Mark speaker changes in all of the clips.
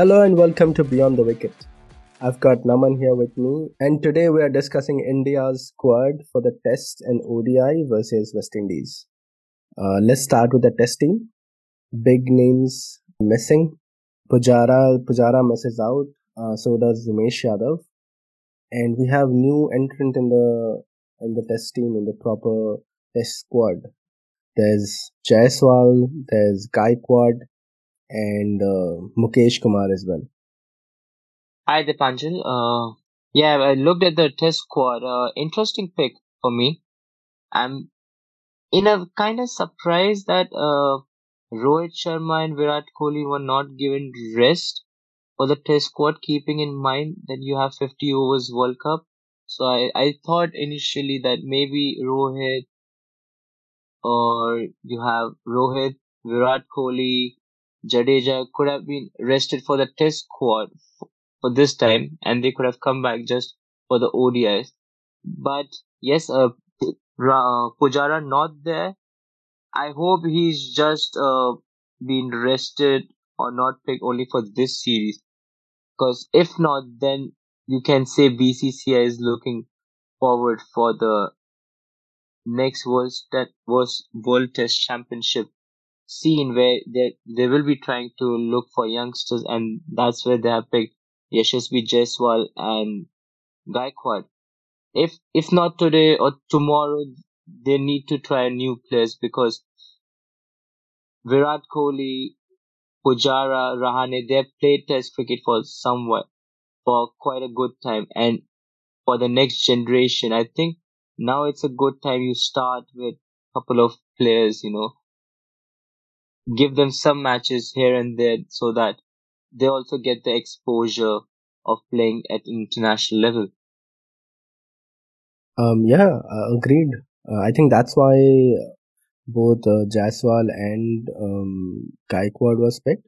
Speaker 1: Hello and welcome to Beyond the Wicket. I've got Naman here with me, and today we are discussing India's squad for the Test and ODI versus West Indies. Uh, let's start with the Test team. Big names missing. Pujara Pujara misses out. Uh, so does Umesh Yadav, and we have new entrant in the in the Test team in the proper Test squad. There's Jaiswal, there's Gaikwad, and uh, Mukesh Kumar as well.
Speaker 2: Hi, Deepanjan. Uh, yeah, I looked at the test squad. Uh, interesting pick for me. I'm in a kind of surprise that uh, Rohit Sharma and Virat Kohli were not given rest for the test squad, keeping in mind that you have 50 overs World Cup. So I, I thought initially that maybe Rohit or you have Rohit, Virat Kohli, Jadeja could have been rested for the test squad for this time and they could have come back just for the ODIs. But yes, uh, Pujara not there. I hope he's just uh, been rested or not picked only for this series. Because if not, then you can say BCCI is looking forward for the next World, was World Test Championship scene where they they will be trying to look for youngsters, and that's where they have picked Yashasvi Jaiswal and Gaikwad. If if not today or tomorrow, they need to try new players because Virat Kohli, Pujara, Rahane, they've played Test cricket for somewhat for quite a good time, and for the next generation, I think now it's a good time you start with a couple of players, you know, give them some matches here and there so that they also get the exposure of playing at international level.
Speaker 1: Um, yeah, uh, agreed. Uh, I think that's why both uh, Jaiswal and um, Gaikwad was picked.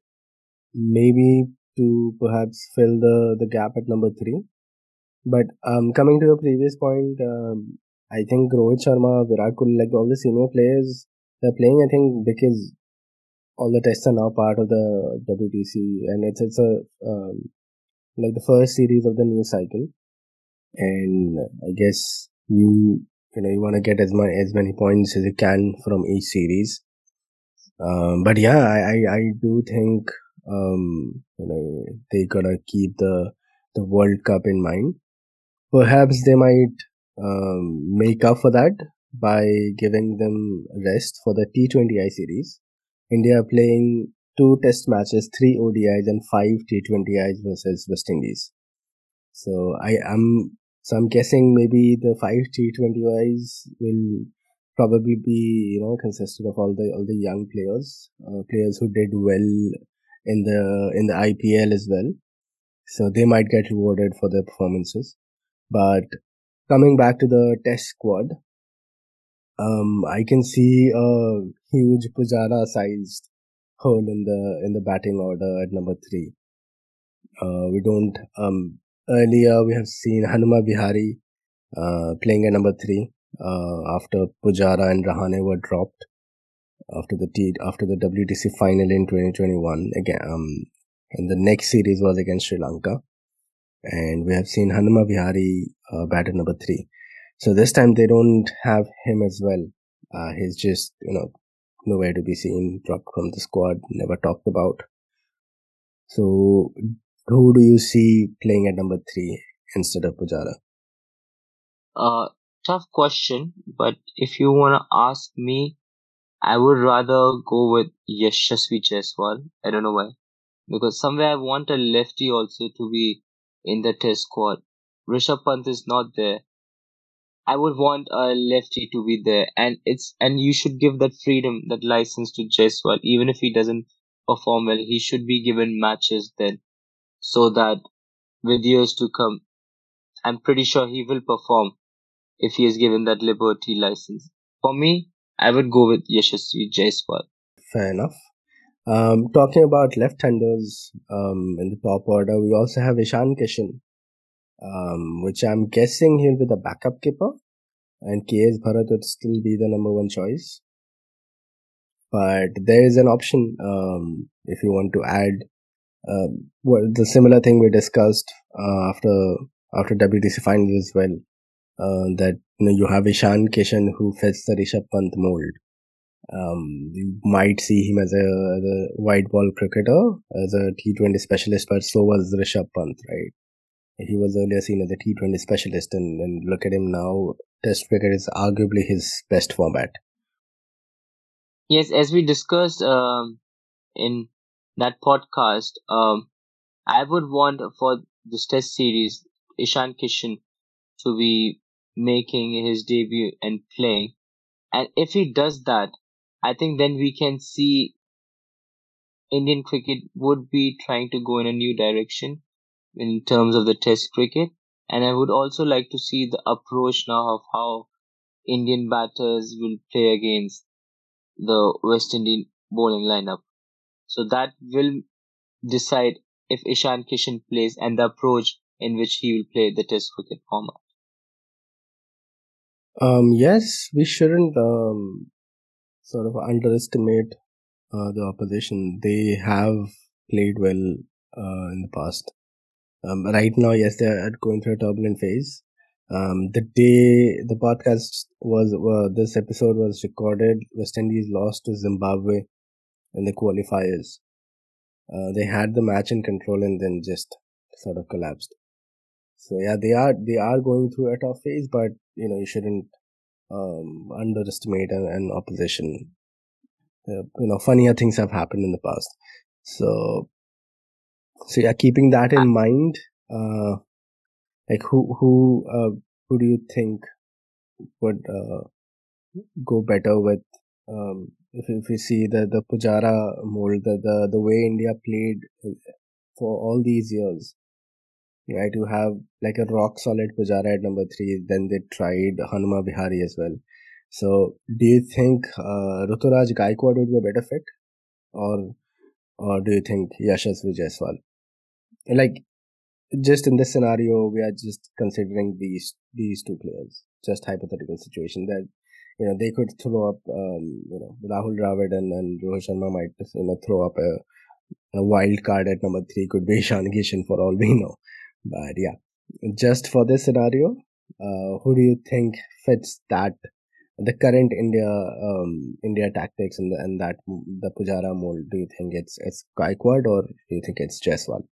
Speaker 1: Maybe to perhaps fill the, the gap at number three. But um, coming to your previous point, um, I think Rohit Sharma, Virat Kohli, like all the senior players, they're playing. I think because all the tests are now part of the WTC, and it's it's a um, like the first series of the new cycle, and I guess you you know you want to get as many as many points as you can from each series. Um, but yeah, I, I, I do think um, you know they gotta keep the the World Cup in mind. Perhaps they might um, make up for that by giving them rest for the T20I series India playing two test matches, three ODIs and five T20Is versus West Indies. So I am so I'm guessing maybe the five T20Is will probably be you know consisted of all the all the young players, uh, players who did well in the in the IPL as well. So they might get rewarded for their performances. But coming back to the test squad, um, I can see a huge Pujara sized hole in the in the batting order at number three. Uh, we don't. Um, earlier we have seen Hanuma Vihari uh, playing at number three uh, after Pujara and Rahane were dropped after the T after the WTC final in 2021 again. Um, and the next series was against Sri Lanka, and we have seen Hanuma Vihari uh, bat at number three. So this time they don't have him as well. Uh, he's just, you know, nowhere to be seen, dropped from the squad, never talked about. So who do you see playing at number three instead of Pujara?
Speaker 2: Uh, tough question, but if you want to ask me, I would rather go with Yashasvi Jaiswal. I don't know why. Because somewhere I want a lefty also to be in the test squad. Rishabh Pant is not there. I would want a lefty to be there, and it's and you should give that freedom, that license to Jaiswal. Even if he doesn't perform well, he should be given matches then, so that with years to come, I'm pretty sure he will perform if he is given that liberty license. For me, I would go with Yashasvi Jaiswal.
Speaker 1: Fair enough. Um, talking about left-handers um, in the top order, we also have Ishan Kishan, um, which I'm guessing he'll be the backup keeper, and KS Bharat would still be the number one choice. But there is an option um, if you want to add um, well, the similar thing we discussed uh, after after WTC finals as well. Uh, that you know you have Ishan Kishan who fits the Rishabh Pant mold. Um, you might see him as a, as a white ball cricketer, as a T20 specialist, but so was Rishabh Pant, right? He was earlier seen as a T20 specialist, and, and look at him now. Test cricket is arguably his best format.
Speaker 2: Yes, as we discussed um, in that podcast, um, I would want for this test series Ishan Kishan to be making his debut and playing. And if he does that, I think then we can see Indian cricket would be trying to go in a new direction in terms of the test cricket. And I would also like to see the approach now of how Indian batters will play against the West Indian bowling lineup. So that will decide if Ishan Kishan plays and the approach in which he will play the test cricket format.
Speaker 1: Um, yes, we shouldn't um, sort of underestimate uh, the opposition. They have played well uh, in the past. Um, right now, yes, they're going through a turbulent phase. Um, the day the podcast was, uh, this episode was recorded, West Indies lost to Zimbabwe in the qualifiers. Uh, they had the match in control and then just sort of collapsed. So yeah, they are they are going through a tough phase, but you know you shouldn't um, underestimate an, an opposition. Uh, you know, funnier things have happened in the past. So so yeah, keeping that in mind, uh, like who who uh, who do you think would uh, go better with um, if if you see the the Pujara mold, the the the way India played for all these years, right? You have like a rock solid Pujara at number three. Then they tried Hanuma Vihari as well. So, do you think uh, Ruturaj Gaikwad would be a better fit, or or do you think Yashasvi Jaiswal? Like, just in this scenario, we are just considering these these two players, just hypothetical situation that you know they could throw up, um, you know, Rahul Dravid and, and Rohit Sharma might you know throw up a, a wild card at number three. Could be Ishan Kishan for all we know, but yeah, just for this scenario, uh, who do you think fits that the current India um, India tactics and the, and that the Pujara mold? Do you think it's it's Gaikwad or do you think it's Jaiswal?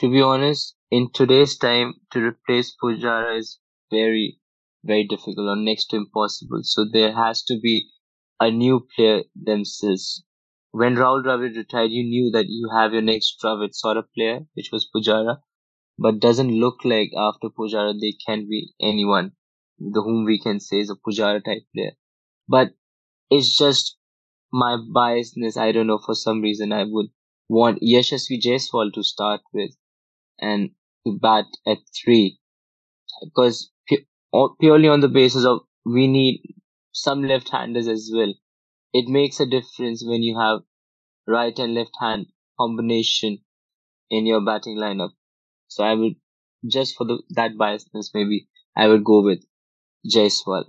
Speaker 2: To be honest, in today's time, to replace Pujara is very very difficult or next to impossible. So there has to be a new player themselves. When Rahul Dravid retired, you knew that you have your next Dravid sort of player, which was Pujara, but doesn't look like after Pujara they can be anyone the whom we can say is a Pujara type player. But it's just my biasness. I don't know. For some reason, I would want Yashasvi Jaiswal to start with and to bat at three because purely on the basis of we need some left-handers as well. It makes a difference when you have right and left hand combination in your batting lineup. So I would just for the that biasness maybe I would go with Jaiswal.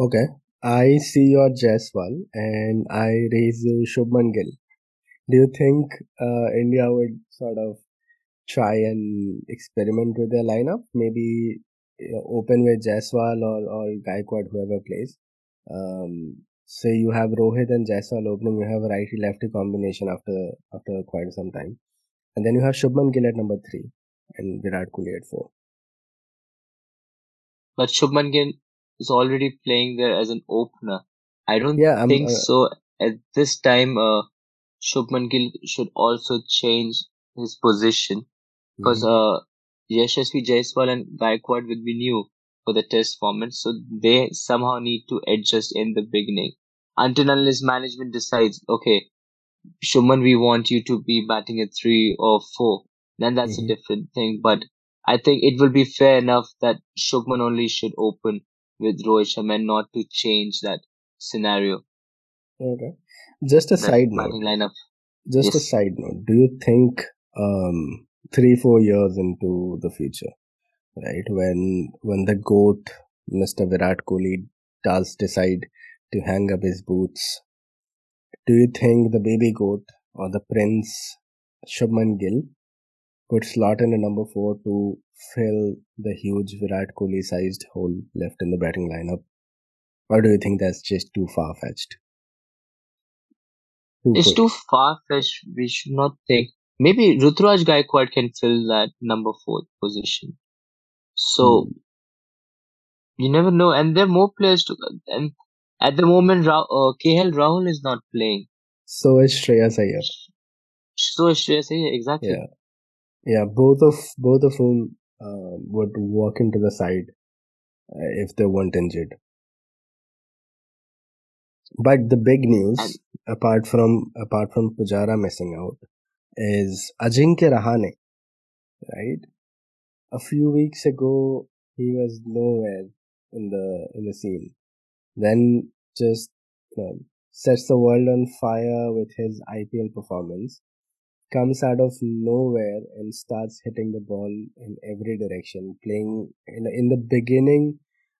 Speaker 1: Okay, I see your Jaiswal and I raise Shubman Gill. Do you think uh, India would sort of try and experiment with their lineup? Maybe you know, open with Jaiswal or, or Gaikwad, whoever plays. Um, say you have Rohit and Jaiswal opening, you have a righty lefty combination after after quite some time, and then you have Shubman Gill at number three and Virat Kohli at four.
Speaker 2: But Shubman Gill is already playing there as an opener. I don't yeah, think uh, so. At this time, uh, Shubman Gill should also change his position because mm-hmm. uh, Yashasvi Jaiswal and Gaikwad will be new for the test format, so they somehow need to adjust in the beginning. Until unless management decides, okay, Shubman, we want you to be batting at three or four, then that's mm-hmm. a different thing. But I think it will be fair enough that Shubman only should open with Rohit Sharma and not to change that scenario.
Speaker 1: Okay. Just a side note. Lineup. Just yes. a side note. Do you think um, three four years into the future, right? When when the goat, Mr. Virat Kohli, does decide to hang up his boots, do you think the baby goat or the Prince Shubman Gill could slot in a number four to fill the huge Virat Kohli sized hole left in the batting lineup? Or do you think that's just too far fetched?
Speaker 2: It's too far fetched. We should not think. Maybe Ruturaj Gaikwad can fill that number four position. So hmm. you never know, and there are more players to. And at the moment, Ra- uh, KL Rahul is not playing.
Speaker 1: So is Shreyas Iyer.
Speaker 2: So is Shreyas Iyer, exactly.
Speaker 1: Yeah, yeah. Both of both of whom uh, would walk into the side uh, if they weren't injured. But the big news, and, apart from apart from Pujara missing out, is Ajinkya Rahane. Right, a few weeks ago he was nowhere in the in the scene. Then just you know, sets the world on fire with his IPL performance, comes out of nowhere and starts hitting the ball in every direction, playing in, in the beginning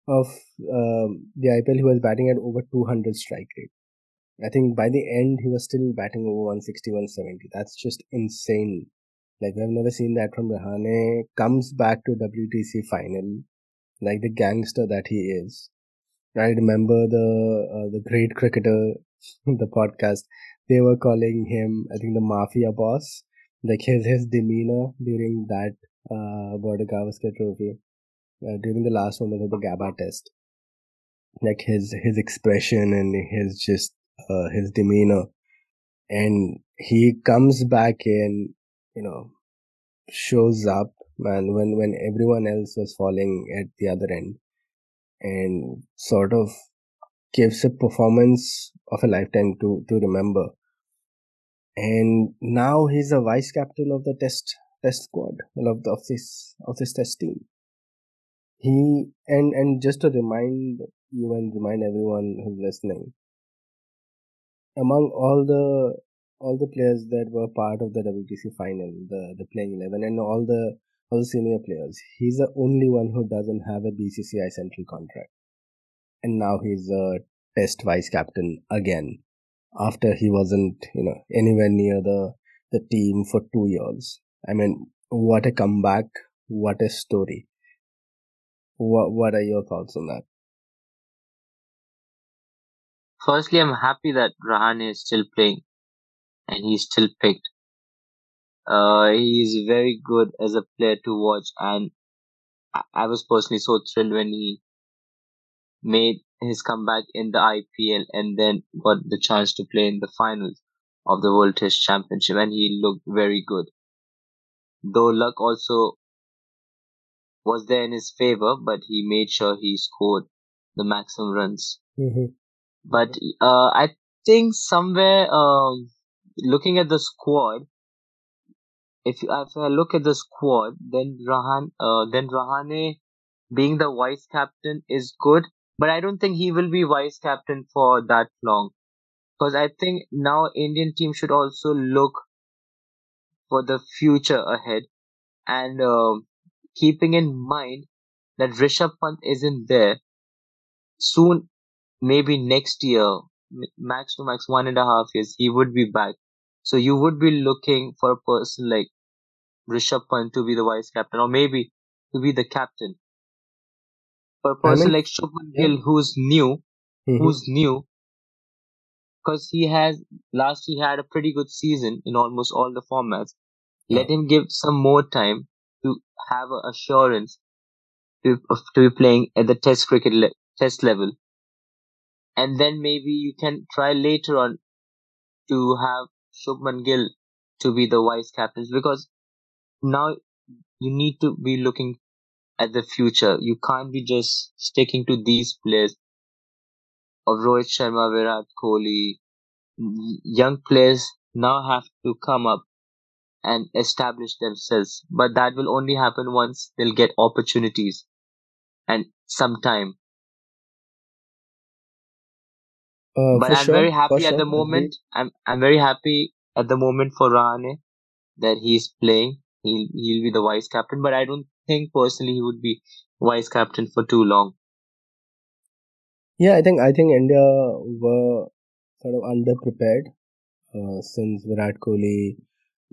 Speaker 1: of um, the IPL, he was batting at over 200 strike rate. I think by the end, he was still batting over 160, 170. That's just insane. Like, we've never seen that from Rahane. Comes back to WTC final, like the gangster that he is. I remember the uh, the Grade Cricketer, the podcast. They were calling him, I think, the mafia boss. Like his his demeanor during that uh, Border Gavaskar Trophy, uh, during the last moment of the Gabba Test, like his his expression and his just uh, his demeanor, and he comes back in, you know, shows up, man, when when everyone else was falling at the other end and sort of gives a performance of a lifetime to, to remember. And now he's a vice captain of the test test squad of, the, of this of this test team. He and and just to remind you and remind everyone who's listening, among all the all the players that were part of the WTC final, the the playing eleven, and all the all the senior players. He's the only one who doesn't have a BCCI central contract. And now he's a test vice captain again after he wasn't, you know, anywhere near the, the team for two years. I mean, what a comeback. What a story. What, what are your thoughts on that?
Speaker 2: Firstly, I'm happy that Rahane is still playing and he's still picked uh, he is very good as a player to watch, and I, I was personally so thrilled when he made his comeback in the IPL and then got the chance to play in the finals of the World Test Championship, and he looked very good. Though luck also was there in his favor, but he made sure he scored the maximum runs.
Speaker 1: Mm-hmm.
Speaker 2: But uh, I think somewhere, um, looking at the squad, if if I look at the squad, then Rahan, uh, then Rahane being the vice captain is good, but I don't think he will be vice captain for that long, because I think now Indian team should also look for the future ahead, and uh, keeping in mind that Rishabh Pant isn't there soon, maybe next year, max to max one and a half years, he would be back. So you would be looking for a person like Rishabh Pant to be the vice captain, or maybe to be the captain. For a person I mean, like Shubman yeah. Gill, who's new, mm-hmm. who's new, because he has last he had a pretty good season in almost all the formats. Let him give some more time to have a assurance to to be playing at the Test cricket le- Test level, and then maybe you can try later on to have Shubman Gill to be the vice captains because now you need to be looking at the future. You can't be just sticking to these players of Rohit Sharma, Virat Kohli. Young players now have to come up and establish themselves. But that will only happen once they'll get opportunities and some time.
Speaker 1: Uh,
Speaker 2: but I'm
Speaker 1: sure,
Speaker 2: very happy
Speaker 1: at
Speaker 2: sure. the moment. I'm I'm very happy at the moment for Rahane that he's playing he'll he'll be the vice captain. But I don't think personally he would be vice captain for too long.
Speaker 1: Yeah, I think I think India were sort of underprepared uh, since Virat Kohli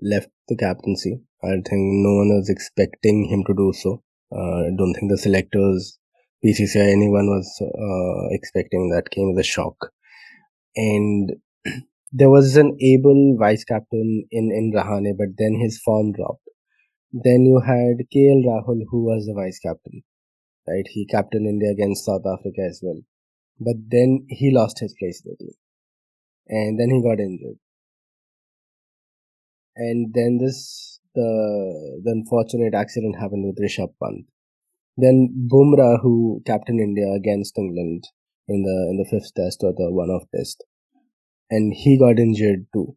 Speaker 1: left the captaincy. I think no one was expecting him to do so. Uh, I don't think the selectors, BCCI, anyone was uh, expecting that came as a shock. And there was an able vice captain in, in Rahane, but then his form dropped. Then you had KL Rahul, who was the vice captain, right? He captained India against South Africa as well. But then he lost his place in the team. And then he got injured. And then this, the, the unfortunate accident happened with Rishabh Pant. Then Bumrah, who captained India against England in the in the fifth test or the one-off test, and he got injured too.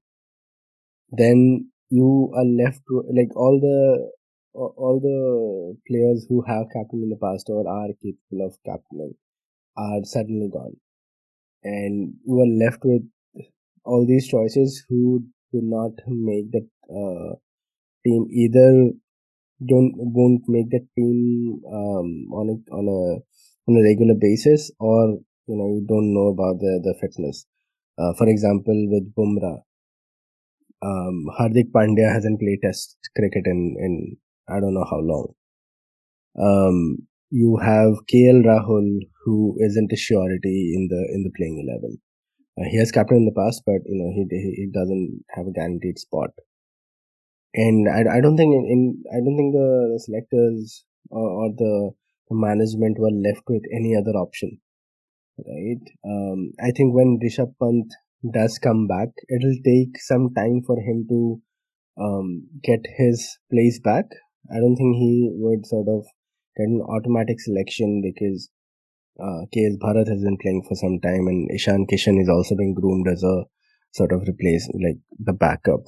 Speaker 1: Then you are left like all the all the players who have captained in the past or are capable of captaining are suddenly gone, and you are left with all these choices who do not make that uh, team either don't won't make the team um, on a on a on a regular basis or you know you don't know about the the fitness. Uh, for example with Bumrah um, Hardik Pandya hasn't played test cricket in in I don't know how long. Um, you have KL Rahul who isn't a surety in the in the playing 11 uh, he has captain in the past but you know he he doesn't have a guaranteed spot. And I, I don't think in, in I don't think the, the selectors or, or the, the management were left with any other option, right? Um, I think when Rishabh Pant does come back, it'll take some time for him to um, get his place back. I don't think he would sort of get an automatic selection because uh, KS Bharat has been playing for some time and Ishan Kishan is also being groomed as a sort of replace like the backup.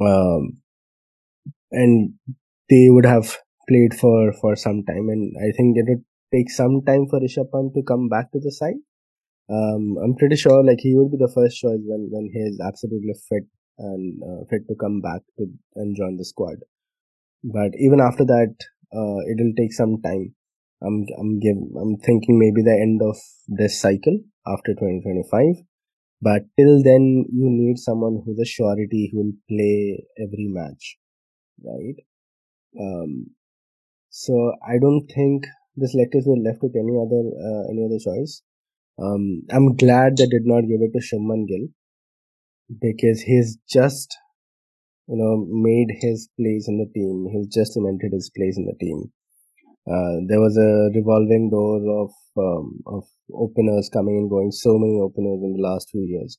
Speaker 1: Um, and they would have played for for some time and i think it would take some time for rishabh pant to come back to the side. Um, i'm pretty sure like he would be the first choice when when he is absolutely fit and uh, fit to come back to and join the squad. But even after that uh, it'll take some time. I'm i'm give, i'm thinking maybe the end of this cycle after 2025 but till then you need someone who's a surety who will play every match right? Um, so I don't think the selectors were left with any other uh, any other choice. Um, I'm glad they did not give it to Shubman Gill because he's just you know made his place in the team. He's just cemented his place in the team. Uh, there was a revolving door of um, of openers coming and going. So many openers in the last few years,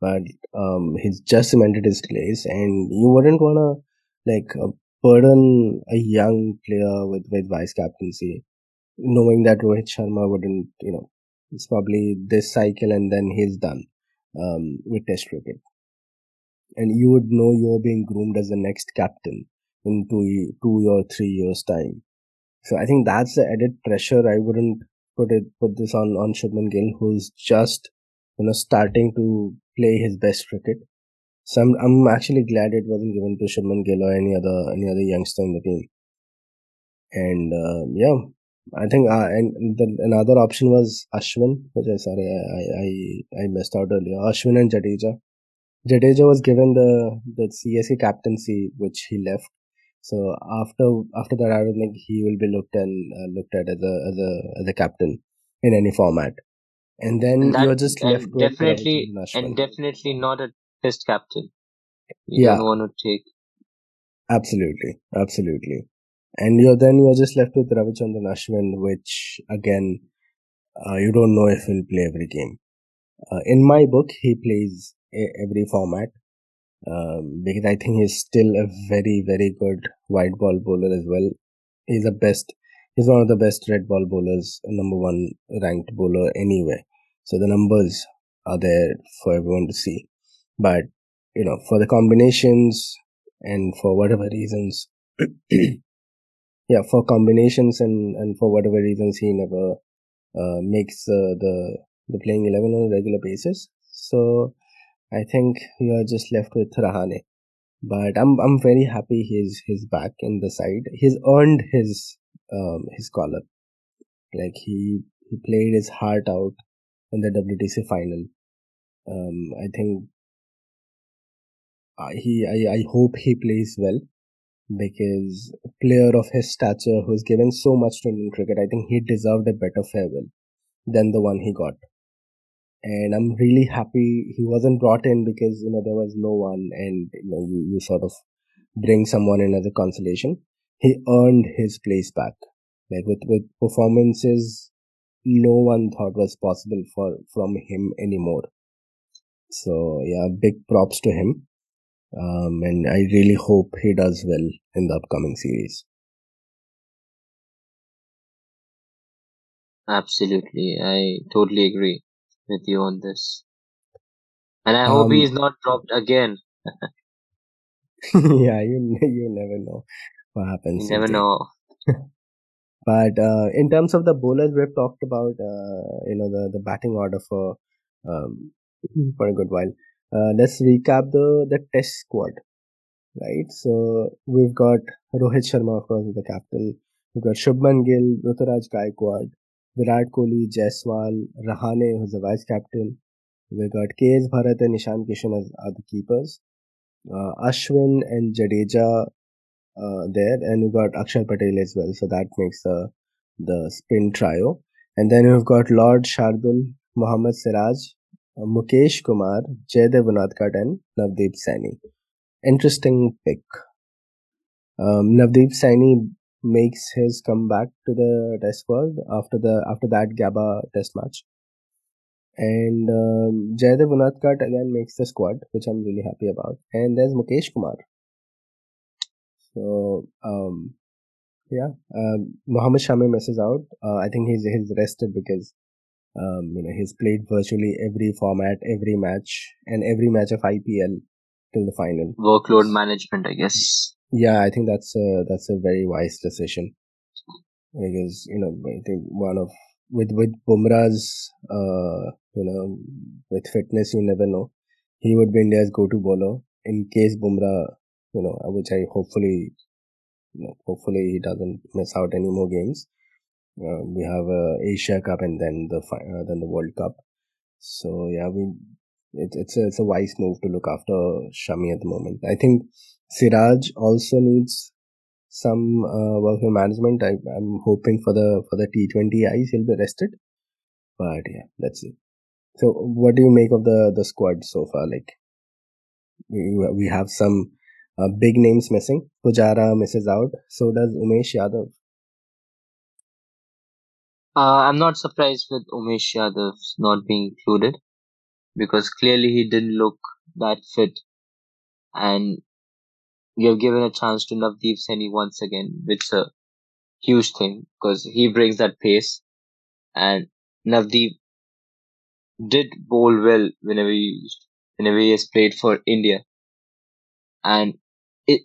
Speaker 1: but um, he's just cemented his place, and you wouldn't wanna like uh, burden a young player with with vice captaincy, knowing that Rohit Sharma wouldn't, you know, it's probably this cycle and then he's done um, with Test cricket, and you would know you're being groomed as the next captain in two two or three years time. So I think that's the added pressure. I wouldn't put it put this on on Shubman Gill, who's just you know starting to play his best cricket so I'm, I'm actually glad it wasn't given to Shubman Gill or any other any other youngster in the team. And uh, yeah, I think uh, and the, another option was Ashwin, which I sorry I, I I missed out earlier. Ashwin and Jadeja. Jadeja was given the the CSK captaincy, which he left. So after after that, I don't think he will be looked and uh, looked at as a as a as a captain in any format. And then and that, you're just left with
Speaker 2: definitely and definitely not a test captain. You yeah. don't want to take.
Speaker 1: Absolutely, absolutely. And you're then you're just left with Ravichandran Ashwin, which again, uh, you don't know if he'll play every game. Uh, in my book, he plays a- every format um, because I think he's still a very, very good white ball bowler as well. He's the best. He's one of the best red ball bowlers, number one ranked bowler anyway. So the numbers are there for everyone to see but you know for the combinations and for whatever reasons yeah for combinations and and for whatever reasons he never uh, makes uh, the the playing 11 on a regular basis. So i think you are just left with rahane. But i'm i'm very happy he's he's back in the side. He's earned his um his collar. Like he he played his heart out in the wtc final. Um i think uh, he I, I hope he plays well because a player of his stature who's given so much to Indian cricket, I think he deserved a better farewell than the one he got. And I'm really happy he wasn't brought in because you know there was no one, and you know you, you sort of bring someone in as a consolation. He earned his place back, like with with performances no one thought was possible for from him anymore. So yeah, big props to him. Um, and I really hope he does well in the upcoming series.
Speaker 2: Absolutely, I totally agree with you on this, and I hope
Speaker 1: Um,
Speaker 2: he is not dropped again.
Speaker 1: yeah, you you never know what happens.
Speaker 2: You never know.
Speaker 1: But uh, in terms of the bowlers, we've talked about uh, you know the the batting order for um, for a good while. Uh, let's recap the the test squad, right? So we've got Rohit Sharma, of course, the captain. We've got Shubman Gill, Ruturaj Gaikwad, Virat Kohli, Jaiswal, Rahane, who's the vice captain. We've got KS Bharat and Ishan Kishan as are the keepers. Uh, Ashwin and Jadeja uh, there, and we've got Akshar Patel as well. So that makes the the spin trio. And then we've got Lord Shardul, Mohammad Siraj, Mukesh Kumar, Jaydev Unadkat, and Navdeep Saini. Interesting pick. Um, Navdeep Saini makes his comeback to the test World after the after that Gabba test match. And um, Jaydev Unadkat again makes the squad, which I'm really happy about. And there's Mukesh Kumar. So um, yeah, um, Mohammad Shami misses out. Uh, I think he's he's rested because um, you know he's played virtually every format, every match, and every match of IPL till the final.
Speaker 2: Workload management, I guess.
Speaker 1: Yeah, I think that's a that's a very wise decision because you know I think one of with with Bumrah's uh, you know with fitness you never know he would be India's go-to bowler in case Bumrah you know which I hopefully you know, hopefully he doesn't miss out any more games. Uh, we have a Asia Cup and then the uh, then the World Cup. So yeah, we it, it's a it's a wise move to look after Shami at the moment. I think Siraj also needs some uh, work management. I, I'm hoping for the for the T20Is he'll be rested. But yeah, let's see. So what do you make of the the squad so far? Like we we have some uh, big names missing. Pujara misses out. So does Umesh Yadav.
Speaker 2: Uh, I'm not surprised with Umesh Yadav not being included because clearly he didn't look that fit, and you're given a chance to Navdeep Saini once again, which is a huge thing because he brings that pace, and Navdeep did bowl well whenever he whenever he has played for India, and it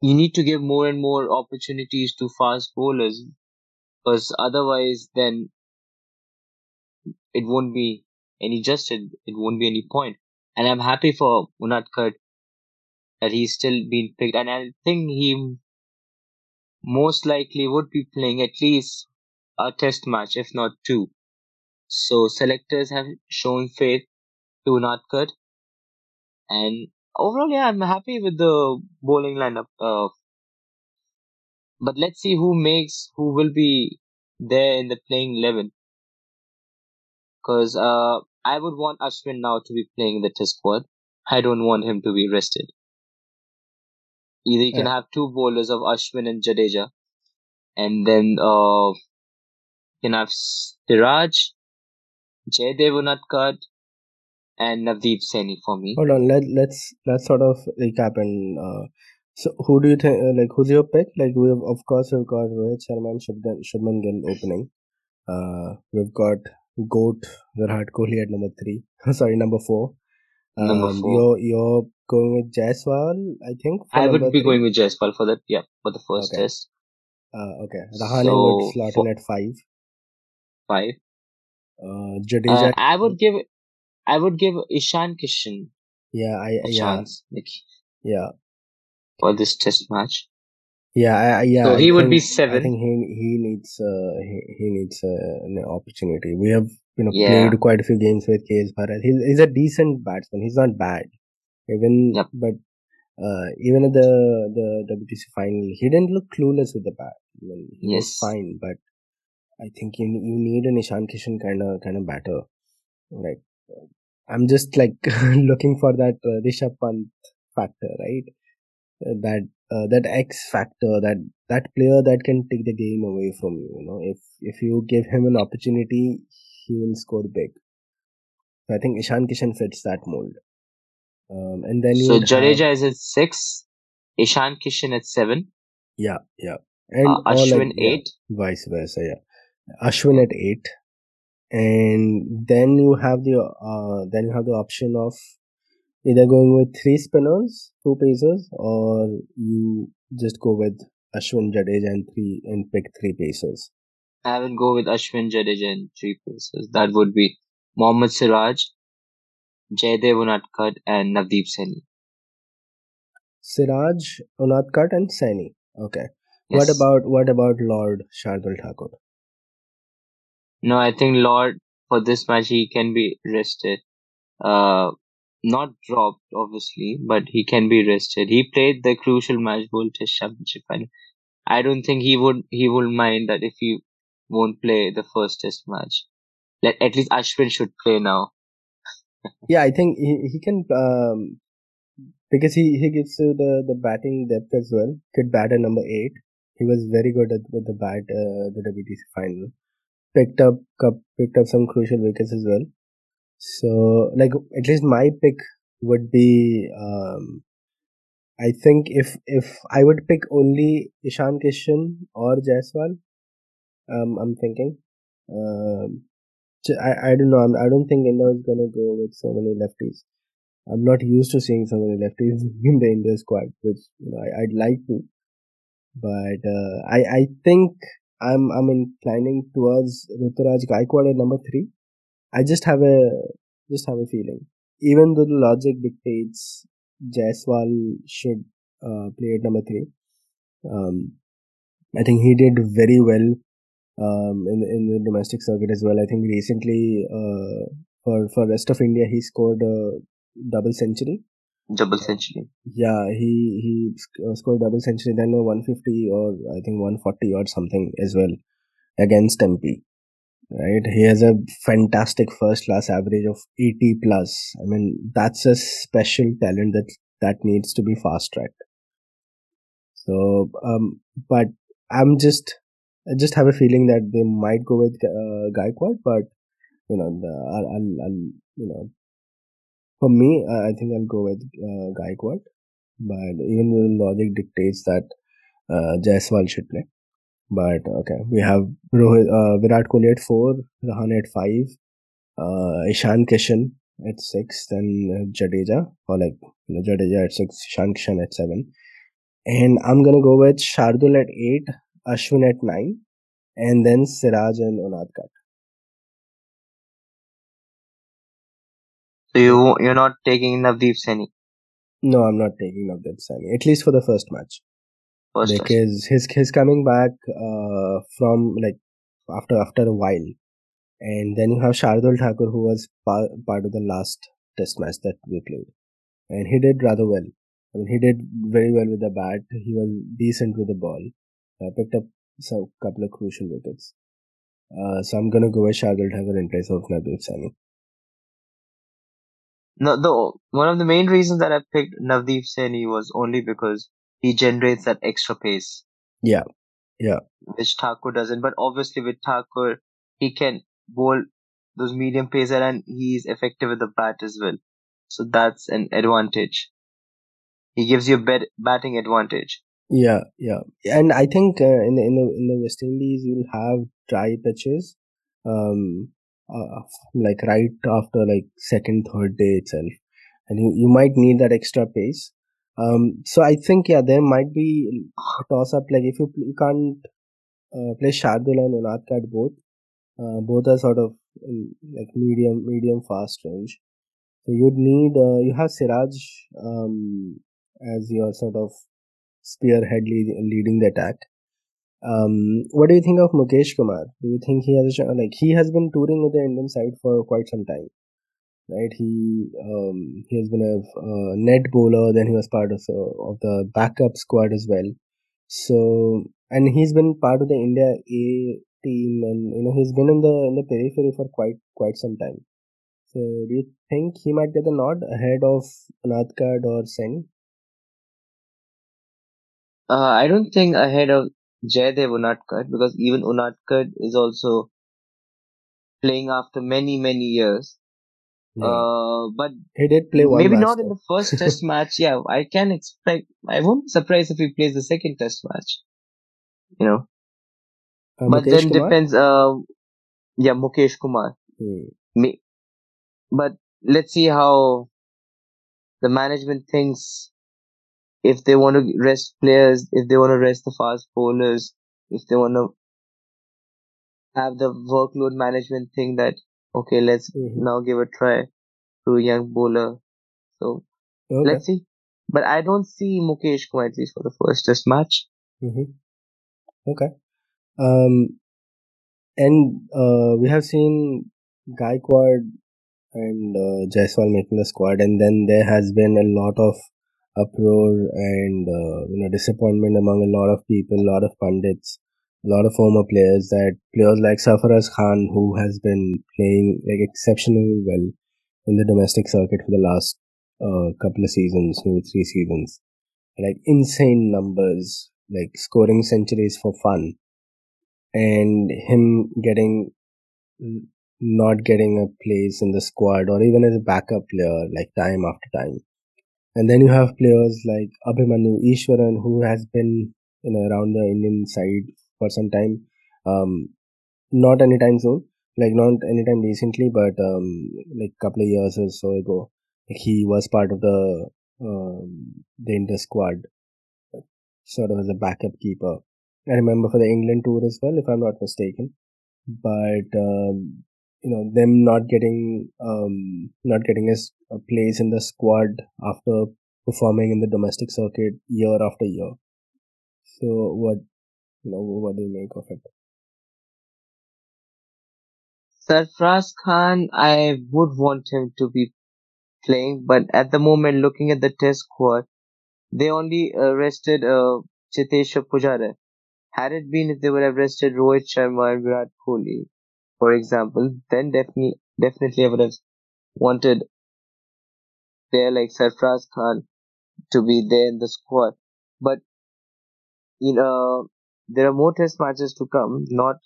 Speaker 2: you need to give more and more opportunities to fast bowlers because otherwise then it won't be any justice. It won't be any point. And I'm happy for Unadkat that he's still being picked, and I think he most likely would be playing at least a test match, if not two. So selectors have shown faith to Unadkat, and overall, yeah, I'm happy with the bowling lineup. Uh, but let's see who makes who will be there in the playing eleven. Because uh, I would want Ashwin now to be playing in the test squad. I don't want him to be rested. Either you can have two bowlers of Ashwin and Jadeja, and then uh, you can have Siraj, Jaydev Unadkat, and Navdeep Saini for me.
Speaker 1: Hold on, let let's let's sort of recap and uh, so who do you think uh, like who's your pick? Like we have of course we've got Rohit Sharma and Shubman, Shubman Gill opening. Uh, we've got Goat Virat Kohli at number three. Sorry, number four. Um,
Speaker 2: Number four.
Speaker 1: You're you're going with Jaiswal, I think.
Speaker 2: I would be
Speaker 1: three?
Speaker 2: going with Jaiswal for that. Yeah, for the first
Speaker 1: Okay.
Speaker 2: test.
Speaker 1: Uh, okay, Rahane would slot
Speaker 2: for-
Speaker 1: in at five.
Speaker 2: Five.
Speaker 1: Uh,
Speaker 2: Uh, I would give I would give Ishan Kishan
Speaker 1: yeah, I
Speaker 2: a
Speaker 1: yeah
Speaker 2: chance like,
Speaker 1: yeah
Speaker 2: for this test match.
Speaker 1: yeah I, I- yeah.
Speaker 2: So
Speaker 1: I
Speaker 2: he would be
Speaker 1: think- I
Speaker 2: seven.
Speaker 1: think he he needs uh he, he needs uh, an opportunity. We have you know
Speaker 2: Yeah.
Speaker 1: played quite a few games with KS Bharat. He's he's a decent batsman. He's not bad. Even
Speaker 2: Yep.
Speaker 1: but Uh, even at the the WTC final, he didn't look clueless with the bat. I mean, he was fine, but I think you you need an Ishan Kishan kind of kind of batter. Like I'm just like looking for that uh, Rishabh Pant factor, right? That uh, that X factor, that that player that can take the game away from you. You know, if if you give him an opportunity, he will score big. So I think Ishan Kishan fits that mold. Um, and then you
Speaker 2: So
Speaker 1: would have
Speaker 2: is at six, Ishan Kishan at seven,
Speaker 1: yeah yeah and
Speaker 2: uh, Ashwin
Speaker 1: like yeah,
Speaker 2: eight,
Speaker 1: vice versa yeah Ashwin at eight, and then you have the uh then you have the option of either going with three spinners, two pacers, or you just go with Ashwin Jadeja and three and pick three pacers.
Speaker 2: I will go with Ashwin Jadeja and three places. That would be Mohammad Siraj, Jaydev Unadkat, and Navdeep Saini.
Speaker 1: Siraj, Unadkat, and Saini. Okay.
Speaker 2: Yes.
Speaker 1: What about what about Lord Shardul Thakur?
Speaker 2: No, I think Lord for this match he can be rested. Uh, not dropped obviously, but he can be rested. He played the crucial match ball test championship final. I don't think he would he would mind that if he won't play the first test match. Let at least Ashwin should play now.
Speaker 1: Yeah, I think he, he can um, because he, he gives you the, the batting depth as well. Could bat at number eight. He was very good at with the bat uh, the WTC final. Picked up cup picked up some crucial wickets as well. So like at least my pick would be um, I think if if I would pick only Ishan Kishan or Jaiswal, um, I'm thinking. Um, I don't know. I'm, I don't think India is gonna go with so many lefties. I'm not used to seeing so many lefties in the India squad, which you know I, I'd like to, but uh, I I think I'm I'm inclining towards Ruturaj Gaikwad at number three. I just have a just have a feeling, even though the logic dictates Jaiswal should uh, play at number three. Um, I think he did very well um, in in the domestic circuit as well. I think recently uh, for for rest of India he scored a double century.
Speaker 2: Double century.
Speaker 1: Yeah, he he uh, scored double century, then a 150 or I think 140 or something as well against MP. Right, he has a fantastic first class average of 80 plus. I mean, that's a special talent that that needs to be fast tracked. So, um, but I'm just I just have a feeling that they might go with uh, Gaikwad, but you know, the, I'll, I'll, I'll you know, for me, uh, I think I'll go with uh, Gaikwad. But even the logic dictates that uh, Jaiswal should play. But okay, we have Rohit, uh, Virat Kohli at four, Rahane at five, uh, Ishan Kishan at six, then Jadeja or like you know, Jadeja at six, Ishan Kishan at seven, and I'm gonna go with Shardul at eight, Ashwin at nine, and then Siraj and Unadkat.
Speaker 2: So you you're not taking Navdeep Saini?
Speaker 1: No, I'm not taking Navdeep Saini at least for the first match
Speaker 2: first test.
Speaker 1: because his his coming back uh, from like after after a while, and then you have Shardul Thakur who was pa- part of the last test match that we played, and he did rather well. I mean, he did very well with the bat. He was decent with the ball. Uh, picked up some couple of crucial wickets. Uh, so I'm gonna go with Shardul Thakur in place of Navdeep Saini.
Speaker 2: No, the one of the main reasons that I picked Navdeep Saini was only because he generates that extra pace.
Speaker 1: Yeah, yeah.
Speaker 2: Which Thakur doesn't. But obviously with Thakur, he can bowl those medium pacer and he's effective with the bat as well. So that's an advantage. He gives you a bet- batting advantage.
Speaker 1: Yeah, yeah, and I think uh, in the in the in the West Indies you'll have dry pitches, um, uh, like right after like second third day itself, and you you might need that extra pace. Um, so I think yeah, there might be toss up. Like if you you can't uh, play Shardul and Unadkat both, uh, both are sort of in, like medium medium fast range. So you'd need uh, you have Siraj um, as your sort of spearhead lead, leading the attack. Um, what do you think of Mukesh Kumar? Do you think he has a like he has been touring with the Indian side for quite some time? Right? He um, he has been a net bowler. Then he was part of uh, of the backup squad as well. So and he's been part of the India A team, and you know he's been in the in the periphery for quite quite some time. So do you think he might get the nod ahead of Unadkat or Sen?
Speaker 2: Uh, I don't think ahead of Jaydev Unadkat because even Unadkat is also playing after many many years.
Speaker 1: Yeah.
Speaker 2: Uh, but
Speaker 1: He did play one
Speaker 2: maybe not in the first test match. Yeah, I can expect. I won't be surprised if he plays the second test match. You know,
Speaker 1: Uh,
Speaker 2: but
Speaker 1: Mukesh
Speaker 2: then
Speaker 1: Kumar?
Speaker 2: depends. Uh, yeah, Mukesh Kumar.
Speaker 1: Hmm.
Speaker 2: May, but let's see how the management thinks. If they want to rest players, if they want to rest the fast bowlers, if they want to have the workload management thing that okay, let's
Speaker 1: Mhm.
Speaker 2: now give a try to a young bowler. So
Speaker 1: Okay.
Speaker 2: let's see. But I don't see Mukesh Kumar at least for the first test match.
Speaker 1: hmm Okay. Um, and uh, we have seen Gaikwad and uh, Jaiswal making the squad, and then there has been a lot of uproar and uh, you know disappointment among a lot of people, a lot of pundits, a lot of former players. That players like Sarfaraz Khan, who has been playing like exceptionally well in the domestic circuit for the last uh, couple of seasons, maybe three seasons, like insane numbers, like scoring centuries for fun, and him getting not getting a place in the squad or even as a backup player, like time after time. And then you have players like Abhimanyu Easwaran, who has been you know around the Indian side for some time. Um, not anytime soon, like not anytime recently, but um, like a couple of years or so ago, he was part of the um, the India squad, sort of as a backup keeper. I remember for the England tour as well, if I'm not mistaken. But um, you know them not getting um, not getting a, s- a place in the squad after performing in the domestic circuit year after year. So what you know what do you make of it?
Speaker 2: Sarfraz Khan, I would want him to be playing, but at the moment, looking at the test squad, they only arrested rested uh, Cheteshwar Pujara. Had it been if they would have rested Rohit Sharma and Virat Kohli, for example, then definitely, definitely I would have wanted player like Sarfraz Khan to be there in the squad. But you know, there are more test matches to come, not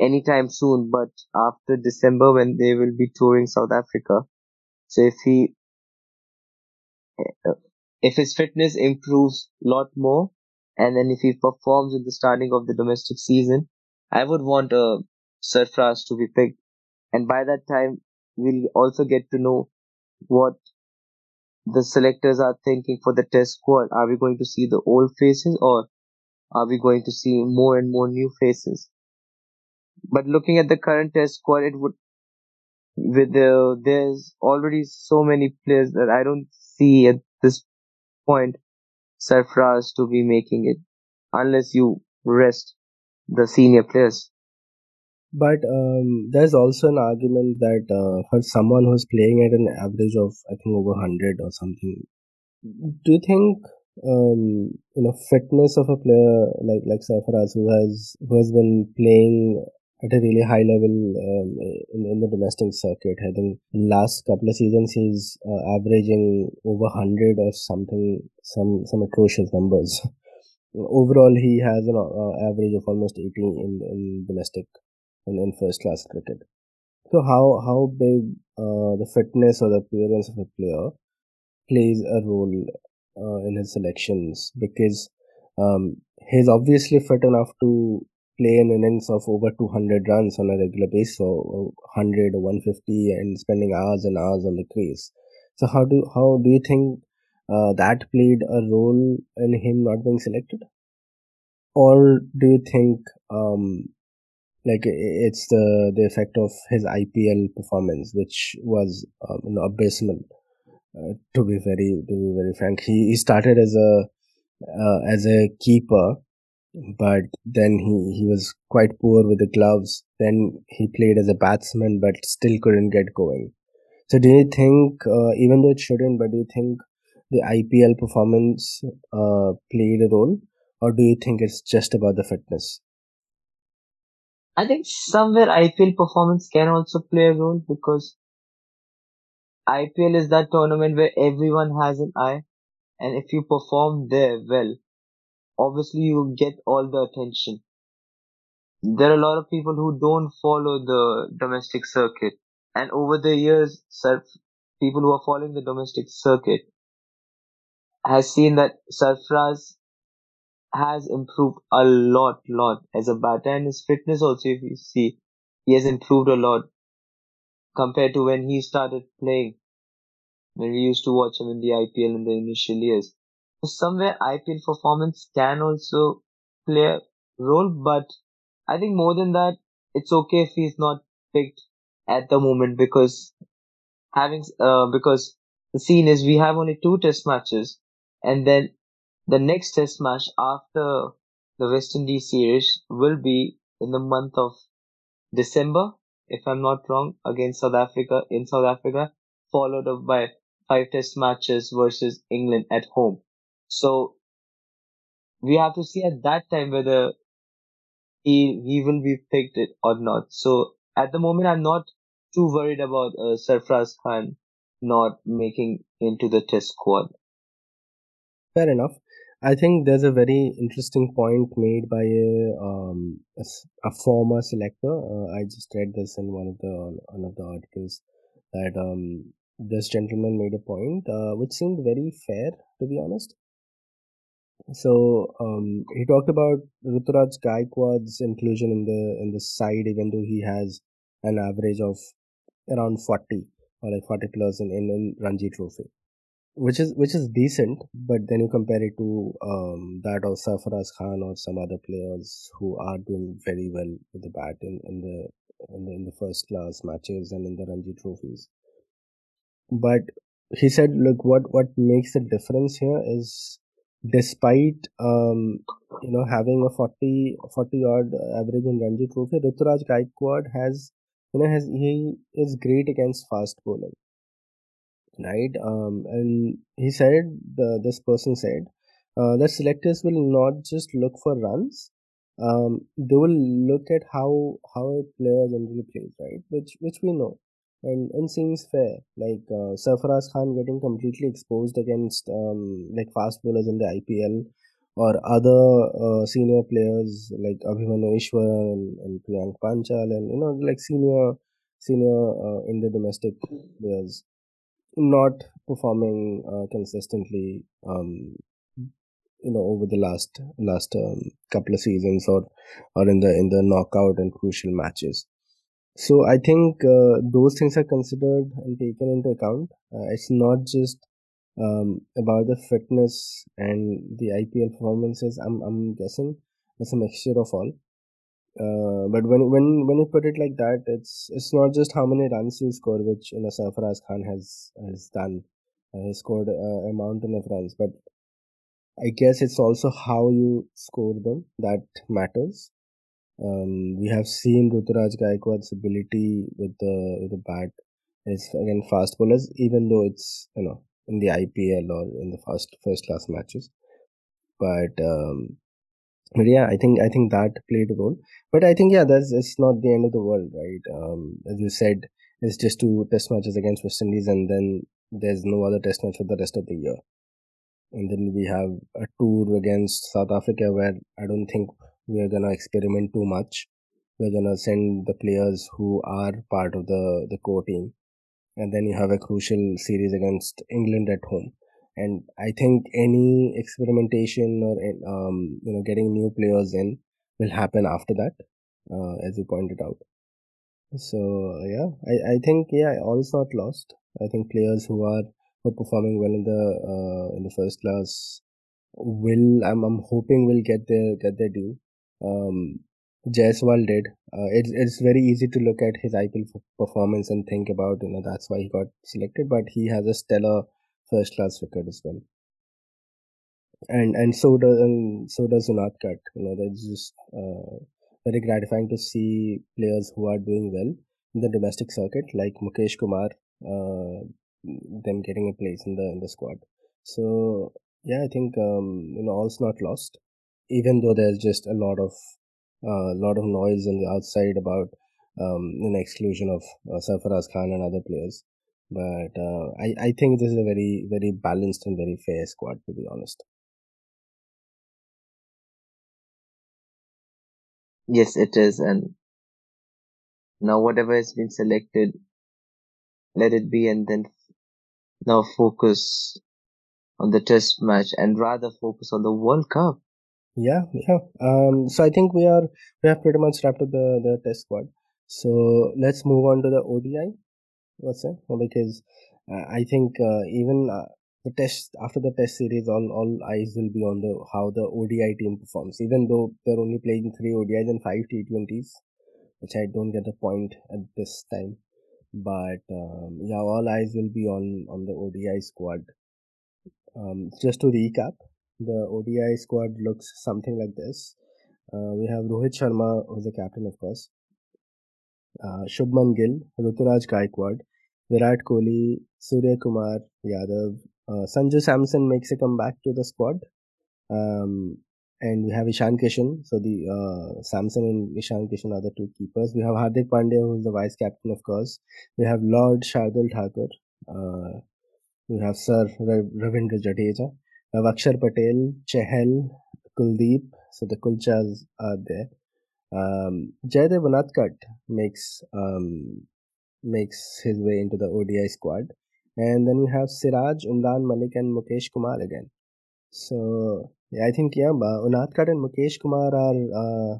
Speaker 2: anytime soon, but after December when they will be touring South Africa. So if he, eh, eh, if his fitness improves a lot more, and then if he performs in the starting of the domestic season, I would want uh, a Sarfraz to be picked. And by that time, we'll also get to know what the selectors are thinking for the test squad. Are we going to see the old faces or are we going to see more and more new faces? But looking at the current test squad, it would with the there's already so many players that I don't see at this point Sarfraz to be making it unless you rest the senior players.
Speaker 1: But um, there's also an argument that uh, for someone who's playing at an average of I think over hundred or something, do you think um, you know fitness of a player like like Sarfaraz who has who has been playing at a really high level um, in, in the domestic circuit. I think last couple of seasons he's uh, averaging over hundred or something, some some atrocious numbers. Overall, he has an uh, average of almost eighty in in domestic and in first class cricket. So how how big uh, the fitness or the appearance of a player plays a role uh, in his selections because um, he's obviously fit enough to play an innings of over 200 runs on a regular basis, or 100 or 150, and spending hours and hours on the crease. So how do how do you think uh, that played a role in him not being selected, or do you think um, like it's the the effect of his IPL performance, which was um, you know, abysmal? To be very to be very frank, he, he started as a uh, as a keeper, but then he he was quite poor with the gloves. Then he played as a batsman, but still couldn't get going. So do you think, uh, even though it shouldn't, but do you think the IPL performance uh, played a role, or do you think it's just about the fitness?
Speaker 2: I think somewhere IPL performance can also play a role because IPL is that tournament where everyone has an eye, and if you perform there well, obviously you get all the attention. There are a lot of people who don't follow the domestic circuit, and over the years, people who are following the domestic circuit has seen that Sarfaraz has improved a lot, lot as a batter, and his fitness also, if you see, he has improved a lot compared to when he started playing. When we used to watch him in the IPL in the initial years. So somewhere IPL performance can also play a role, but I think more than that, it's okay if he's not picked at the moment because having uh, because the scene is we have only two test matches and then the next test match after the West Indies series will be in the month of December, if I'm not wrong, against South Africa in South Africa, followed up by five test matches versus England at home. So we have to see at that time whether he he will be picked or not. So at the moment, I'm not too worried about uh, Sarfraz Khan not making into the test squad.
Speaker 1: Fair enough. I think there's a very interesting point made by a um, a, a former selector. Uh, I just read this in one of the one of the articles that um, this gentleman made a point uh, which seemed very fair, to be honest. So um, he talked about Ruturaj Gaikwad's inclusion in the in the side, even though he has an average of around 40 or like 40 plus in, in, in Ranji Trophy which is which is decent, but then you compare it to um, that of Sarfaraz Khan or some other players who are doing very well with the bat in, in the in the, in the first class matches and in the Ranji trophies. But he said, look, what what makes the difference here is despite um, you know having a 40 40 odd average in Ranji trophy, Ruturaj Gaikwad has you know has he is great against fast bowling right? Um, and he said the this person said uh, that selectors will not just look for runs um, they will look at how how a player generally plays right? Which which we know. And and seems fair. Like uh, Sarfaraz Khan getting completely exposed against um, like fast bowlers in the IPL or other uh, senior players like Abhimanyu Easwaran, and Priyank Panchal and you know like senior senior uh, the domestic players not performing uh, consistently um, you know over the last last um, couple of seasons or or in the in the knockout and crucial matches. So i think uh, those things are considered and taken into account. Uh, it's not just um, about the fitness and the ipl performances i'm i'm guessing. It's a mixture of all uh, but when when when you put it like that, it's it's not just how many runs you score, which you know Sarfaraz Khan has has done. Uh, he scored a, a mountain of runs, but I guess it's also how you score them that matters. Um, we have seen Ruturaj Gaikwad's ability with the with the bat is again fast bowlers, even though it's you know in the IPL or in the first first class matches. But um, but yeah i think i think that played a role. But i think yeah that's it's not the end of the world right? Um, as you said it's just two test matches against west indies and then there's no other test match for the rest of the year. And then we have a tour against south africa where i don't think we're gonna experiment too much. We're gonna send the players who are part of the the core team. And then you have a crucial series against england at home and I think any experimentation or um, you know getting new players in will happen after that, uh, as you pointed out. So yeah, I, I think yeah, all is not lost. I think players who are who are performing well in the uh, in the first class will I'm I'm hoping will get their get their due. Um, Jaiswal did. Uh, it's it's very easy to look at his IPL performance and think about you know that's why he got selected, but he has a stellar first class record as well. And and so does and so does Unadkat. You know, that's just uh, very gratifying to see players who are doing well in the domestic circuit, like Mukesh Kumar uh, them getting a place in the in the squad. So yeah, I think um, you know all's not lost, even though there's just a lot of a uh, lot of noise on the outside about um, an exclusion of uh, Sarfaraz Khan and other players. But uh, I, I think this is a very very balanced and very fair squad to be honest.
Speaker 2: Yes, it is, and now whatever has been selected, let it be, and then now focus on the test match and rather focus on the World Cup.
Speaker 1: Yeah, yeah. Um, so I think we are we have pretty much wrapped up the the test squad. So let's move on to the ODI. What's it? Because uh, I think uh, even uh, the test after the test series, all all eyes will be on the how the ODI team performs. Even though they're only playing three ODIs and five T20s, which I don't get the point at this time. But um, yeah, all eyes will be on on the ODI squad. Um, just to recap, the ODI squad looks something like this. Uh, we have Rohit Sharma, who's the captain, of course. Uh, Shubman Gill, Ruturaj Gaikwad, Virat Kohli, Surya Kumar Yadav. Uh, Sanju Samson makes a comeback to the squad. Um, and we have Ishan Kishan. So the uh, Samson and Ishan Kishan are the two keepers. We have Hardik Pandya, who's the vice captain, of course. We have Lord Shardul Thakur. Uh, we have Sir Ravindra Jadeja. We have Akshar Patel, Chahal, Kuldeep. So the Kulchas are there. Um, Jaydev Unadkat makes um, makes his way into the ODI squad, and then we have Siraj, Umran Malik, and Mukesh Kumar again. So yeah, I think yeah, Unadkat and Mukesh Kumar are uh,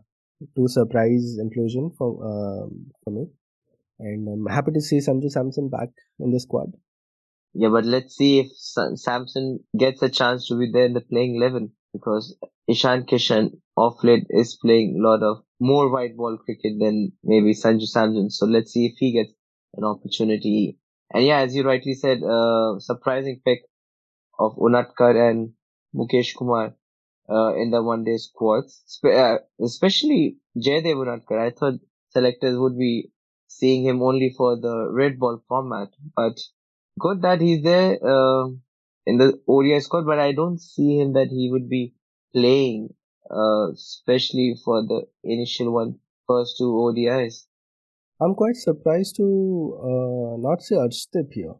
Speaker 1: two surprise inclusion for uh, for me, and I'm happy to see Sanju Samson back in the squad.
Speaker 2: Yeah, but let's see if Samson gets a chance to be there in the playing eleven because Ishan Kishan off late is playing a lot of more white ball cricket than maybe Sanju Samson. So let's see if he gets an opportunity. And yeah, as you rightly said, uh, surprising pick of Unadkat and Mukesh Kumar uh, in the one day squads, Spe- uh, especially Jaydev Unadkat. I thought selectors would be seeing him only for the red ball format, but good that he's there uh, in the ODI squad, but I don't see him that he would be playing, uh, especially for the initial one, first two ODIs.
Speaker 1: I'm quite surprised to uh, not see Arshdeep here.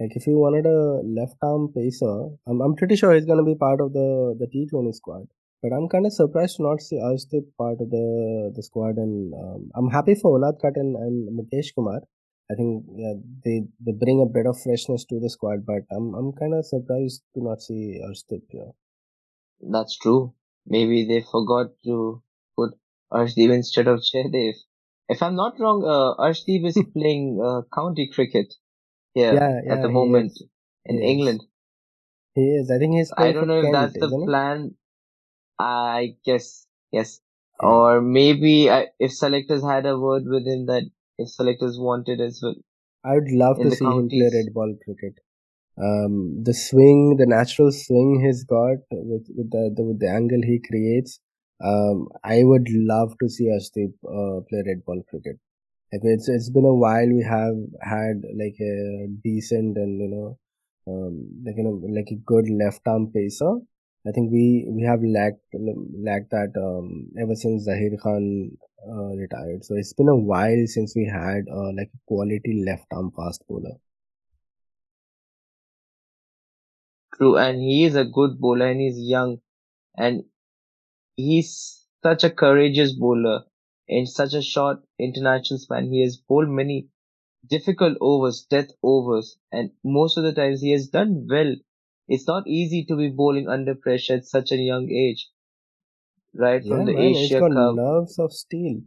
Speaker 1: Like if you wanted a left arm pacer, I'm, I'm pretty sure he's gonna be part of the the T20 squad. But I'm kind of surprised to not see Arshdeep part of the the squad, and um, I'm happy for Unadkat and, and Mukesh Kumar. I think yeah, they they bring a bit of freshness to the squad, but I'm I'm kind of surprised to not see Arshdeep here.
Speaker 2: That's true. Maybe they forgot to put Arshdeep instead of Jaydev. If I'm not wrong, uh, Arshdeep is playing uh, county cricket here
Speaker 1: Yeah, yeah,
Speaker 2: at the moment
Speaker 1: is.
Speaker 2: in
Speaker 1: He is.
Speaker 2: England.
Speaker 1: He is. I think he's
Speaker 2: I don't know if
Speaker 1: Kent,
Speaker 2: that's the
Speaker 1: isn't it?
Speaker 2: plan. I guess yes.
Speaker 1: Yeah.
Speaker 2: Or maybe I, if selectors had a word with him that if selectors wanted as well
Speaker 1: I would love to see him play red ball cricket. Um, the swing, the natural swing he's got with with the, the with the angle he creates. Um, I would love to see Arshdeep uh, play red ball cricket. Like it's it's been a while we have had like a decent and you know um, like you know like a good left arm pacer. I think we we have lacked lacked that um, ever since Zaheer Khan uh, retired. So it's been a while since we had uh, like a quality left arm fast bowler.
Speaker 2: True, and he is a good bowler and he's young and he's such a courageous bowler in such a short international span. He has bowled many difficult overs, death overs, and most of the times he has done well. It's not easy to be bowling under pressure at such a young age, right?
Speaker 1: Yeah,
Speaker 2: From the
Speaker 1: man,
Speaker 2: Asia
Speaker 1: got
Speaker 2: Cup.
Speaker 1: nerves of steel.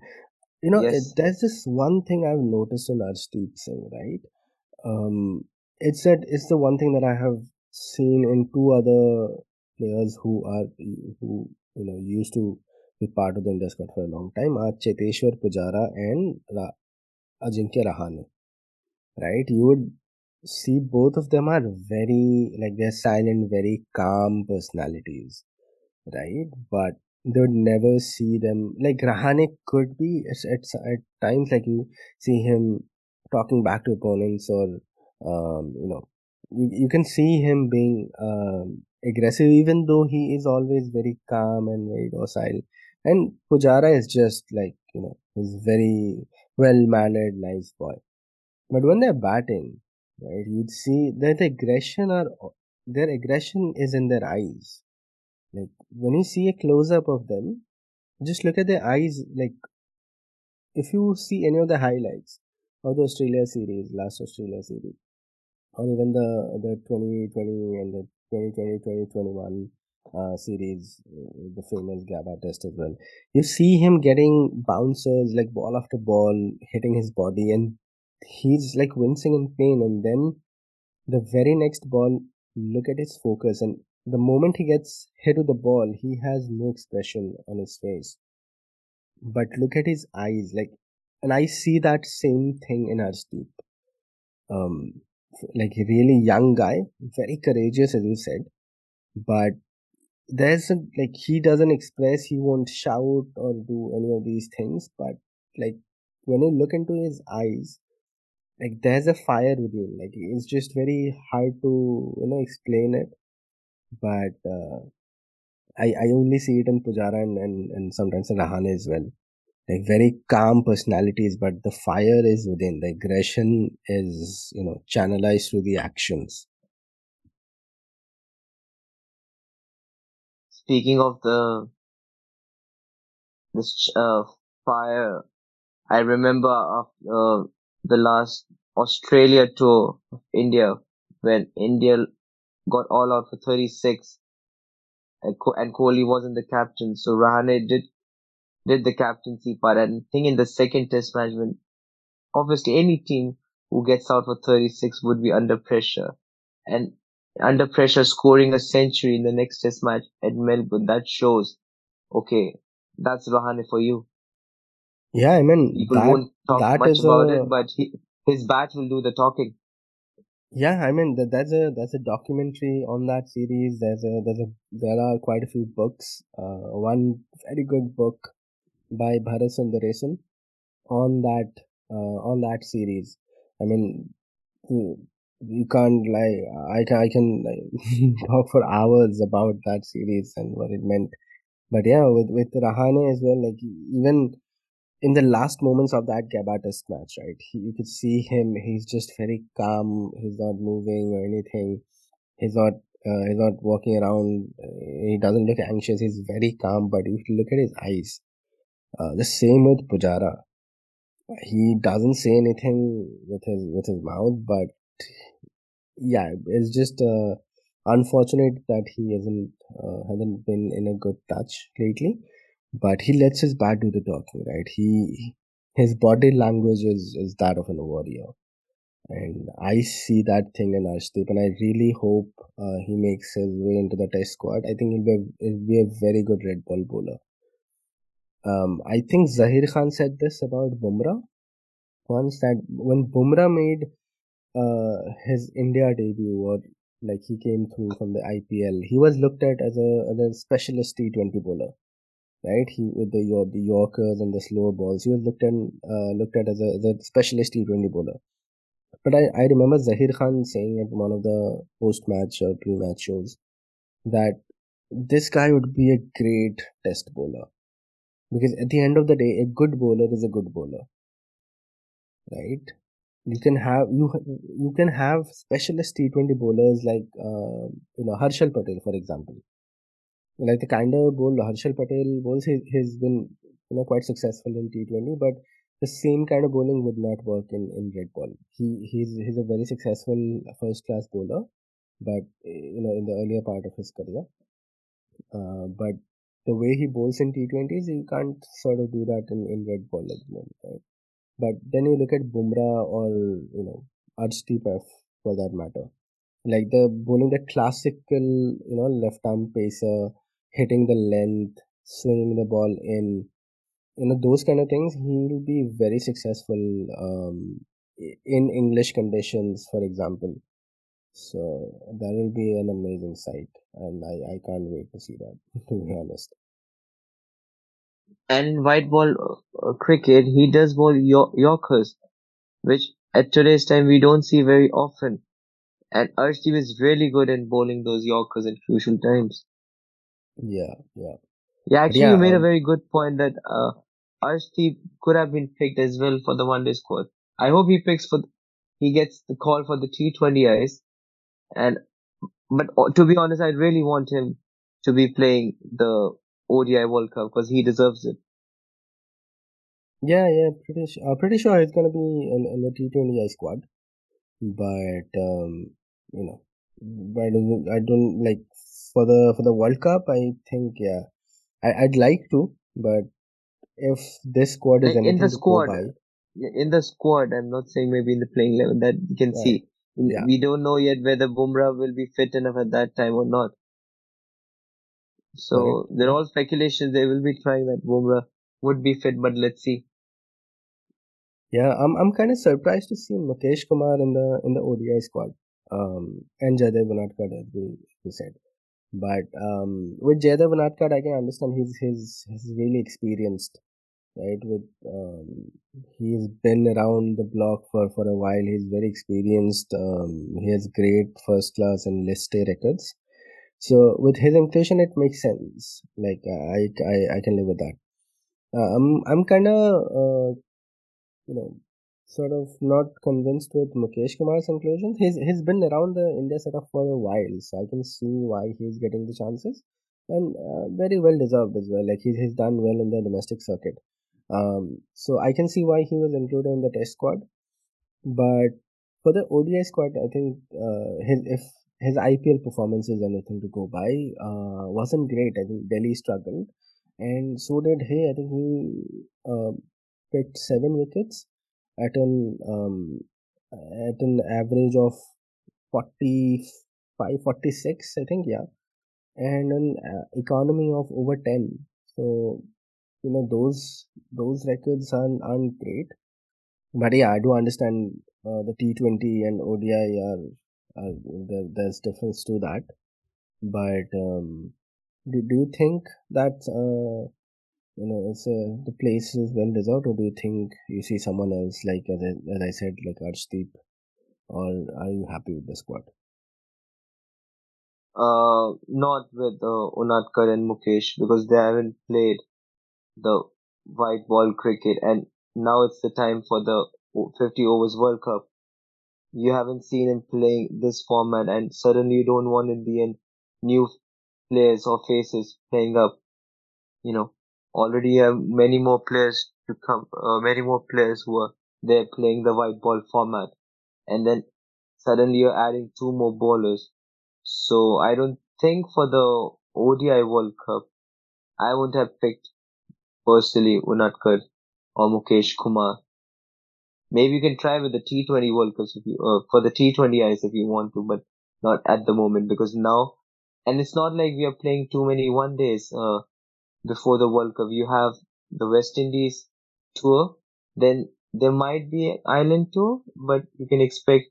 Speaker 1: You know, it,
Speaker 2: Yes,
Speaker 1: there's this one thing I've noticed in Arshdeep Singh, right? Um, it's that it's the one thing that I have seen in two other players who are who you know used to be part of the India squad for a long time are Cheteshwar Pujara and Ra- Ajinkya Rahane. Right? You would see both of them are very like they're silent, very calm personalities, right? But they would never see them like Rahane could be it's, it's at times like you see him talking back to opponents or Um, you know, you, you can see him being um, aggressive, even though he is always very calm and very docile. And Pujara is just like, you know, he's very well mannered, nice boy. But when they're batting, right, you'd see that aggression are their aggression is in their eyes. Like when you see a close up of them, just look at their eyes. Like if you see any of the highlights of the Australia series, last Australia series, or even the the 2020 and the 2020 2021 uh, series, uh, the famous Gabba test as well. You see him getting bouncers like ball after ball hitting his body, and he's like wincing in pain. And then the very next ball, look at his focus, and the moment he gets hit with the ball, he has no expression on his face. But look at his eyes, like, and I see that same thing in Arshdeep. Um, like a really young guy, very courageous, as you said, but there's a, like he doesn't express, he won't shout or do any of these things, but like when you look into his eyes, like there's a fire within. Like it's just very hard to you know explain it, but uh, I I only see it in Pujara and and, and sometimes in Rahane as well. Like very calm personalities but the fire is within. The aggression is you know channelized through the actions.
Speaker 2: Speaking of the this uh, fire, I remember after uh, the last Australia tour of India when India got all out for 36 and, and Kohli wasn't the captain, so Rahane did did the captaincy part. And I think in the second test match, when obviously any team who gets out for 36 would be under pressure. And under pressure, scoring a century in the next test match at Melbourne, that shows, okay, that's Rahane for you.
Speaker 1: Yeah, I mean,
Speaker 2: People
Speaker 1: that,
Speaker 2: won't talk
Speaker 1: that
Speaker 2: much
Speaker 1: is
Speaker 2: about
Speaker 1: a,
Speaker 2: it, but he, his bat will do the talking.
Speaker 1: Yeah, I mean, that, that's a that's a documentary on that series. There's a there's a there are quite a few books. Uh, one very good book by Bharat Sundaresan on that uh, on that series. I mean, you can't like I can I can like, talk for hours about that series and what it meant. But yeah, with with Rahane as well, like even in the last moments of that Gabba test match, right? He, you could see him. He's just very calm. He's not moving or anything. He's not. Uh, he's not walking around. he doesn't look anxious. He's very calm. But if you look at his eyes, uh, the same with Pujara. He doesn't say anything with his with his mouth, but yeah, it's just uh, unfortunate that he hasn't uh, hasn't been in a good touch lately but he lets his bat do the talking, right? He his body language is, is that of a warrior. And I see that thing in Arshdeep, and I really hope uh, he makes his way into the test squad. I think he'll be, a, he'll be a very good red ball bowler. Um, I think Zaheer Khan said this about Bumrah once that when Bumrah made uh, his India debut, or like he came through from the IPL, he was looked at as a, as a specialist T20 bowler right? He with the the Yorkers and the slower balls, he was looked at uh, looked at as a, as a specialist T20 bowler. But I, I remember Zaheer Khan saying at one of the post match or pre match shows that this guy would be a great test bowler because at the end of the day, a good bowler is a good bowler, right? You can have you you can have specialist T20 bowlers like uh, you know Harshal Patel, for example like the kind of bowl Harshal Patel bowls, he, he's been you know quite successful in T20, but the same kind of bowling would not work in, in red ball. He he's he's a very successful first class bowler, but you know in the earlier part of his career. Uh, but the way he bowls in T20s, you can't sort of do that in, in red ball at the moment, right? But then you look at Bumrah or you know Arshdeep for that matter, like the bowling the classical you know left arm pacer hitting the length, swinging the ball in, you know, those kind of things, he'll be very successful um, in English conditions, for example. So that will be an amazing sight, and I, I can't wait to see that, to be honest.
Speaker 2: And in white ball uh, cricket, he does bowl Yorkers, which at today's time we don't see very often. And Arshdeep is really good in bowling those Yorkers at crucial times.
Speaker 1: Yeah, yeah.
Speaker 2: Yeah, actually,
Speaker 1: yeah,
Speaker 2: you made a
Speaker 1: um,
Speaker 2: very good point that uh, Arshdeep could have been picked as well for the one day squad. I hope he picks for he gets the call for the T20Is. And but uh, to be honest, I really want him to be playing the ODI World Cup because he deserves it.
Speaker 1: yeah, yeah. Pretty, su- uh, pretty sure he's gonna be in, in the T20I squad. But um, you know, but I don't, I don't like for the for the World Cup. I think yeah, I, I'd like to, but if this squad is
Speaker 2: Like in the squad,
Speaker 1: by,
Speaker 2: in the squad, I'm not saying maybe in the playing level that you can
Speaker 1: Right.
Speaker 2: see.
Speaker 1: Yeah.
Speaker 2: We don't know yet whether Bumrah will be fit enough at that time or not. So
Speaker 1: Correct.
Speaker 2: they're all speculations. They will be trying that Bumrah would be fit, but let's see.
Speaker 1: Yeah, I'm I'm kind of surprised to see Mukesh Kumar in the in the ODI squad. Um, and Jaydev Unadkat as we, we said. But um, with Jaydev Unadkat, I can understand he's he's he's really experienced, right? With um, he's been around the block for for a while. He's very experienced. Um, he has great first class and list A records. So with his inclusion, it makes sense. Like I I I can live with that. Uh, I'm I'm kind of uh, you know sort of not convinced with Mukesh Kumar's inclusion. He's he's been around the India setup for a while, so I can see why he's getting the chances, and uh, very well deserved as well. Like he's he's done well in the domestic circuit, um, so I can see why he was included in the Test squad. But for the ODI squad, I think uh, his if his IPL performance is anything to go by, uh, wasn't great. I think Delhi struggled, and so did he. I think he uh, picked seven wickets at an um, at an average of 45 46 i think yeah. And an uh, economy of over 10 so you know those those records aren't, aren't great. But yeah i do understand uh, the t20 and odi are, are there, there's difference to that. But um, do, do you think that uh, you know it's uh, the place is well deserved or do you think you see someone else like as I, as I said like Arshdeep or are you happy with the squad
Speaker 2: Uh, not with uh, and Mukesh because they haven't played the white ball cricket and now it's the time for the 50 overs World Cup. You haven't seen him playing this format and suddenly you don't want in the end new players or faces playing up. You know, already have many more players to come, uh, many more players who are there playing the white ball format and then suddenly you're adding two more bowlers. So I don't think for the ODI World Cup, I would have picked personally Unadkat or Mukesh Kumar. Maybe you can try with the T20 World Cup if you, uh, for the T20Is if you want to, but not at the moment because now, and it's not like we are playing too many one days, uh, before the World Cup. You have the West Indies tour, then there might be an Ireland tour, but you can expect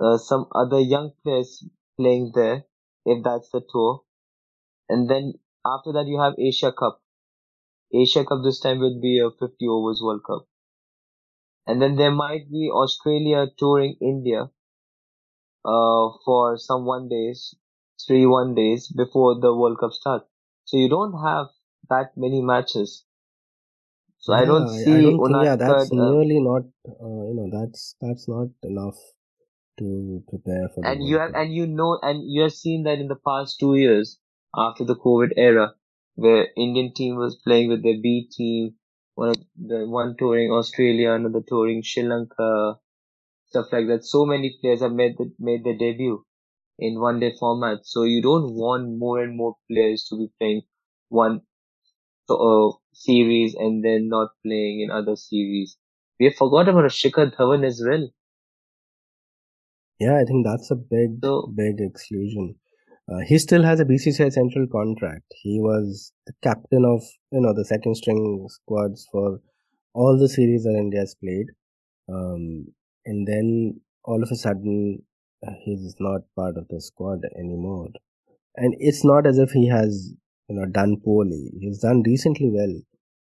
Speaker 2: uh, some other young players playing there if that's the tour. And then after that you have Asia Cup. Asia Cup this time will be a 50 overs World Cup. And then there might be Australia touring India uh, for some one days, three one days before the World Cup starts. So you don't have that many matches. So I don't see
Speaker 1: I don't think yeah that's
Speaker 2: Uh,
Speaker 1: nearly not uh, you know that's that's not enough to prepare for
Speaker 2: and you have and you know and you have seen that in the past two years after the COVID era, where Indian team was playing with their B team, one of the one touring Australia, another touring Sri Lanka, stuff like that. So many players have made the, made their debut in one day format. So you don't want more and more players to be playing one uh, series and then not playing in other series. We have forgot about Shikhar Dhawan as well.
Speaker 1: Yeah, I think that's a big
Speaker 2: So
Speaker 1: big exclusion. Uh, he still has a BCCI central contract. He was the captain of you know the second string squads for all the series that India has played. Um, and then all of a sudden uh, he's not part of the squad anymore. And it's not as if he has you know done poorly. He's done decently well.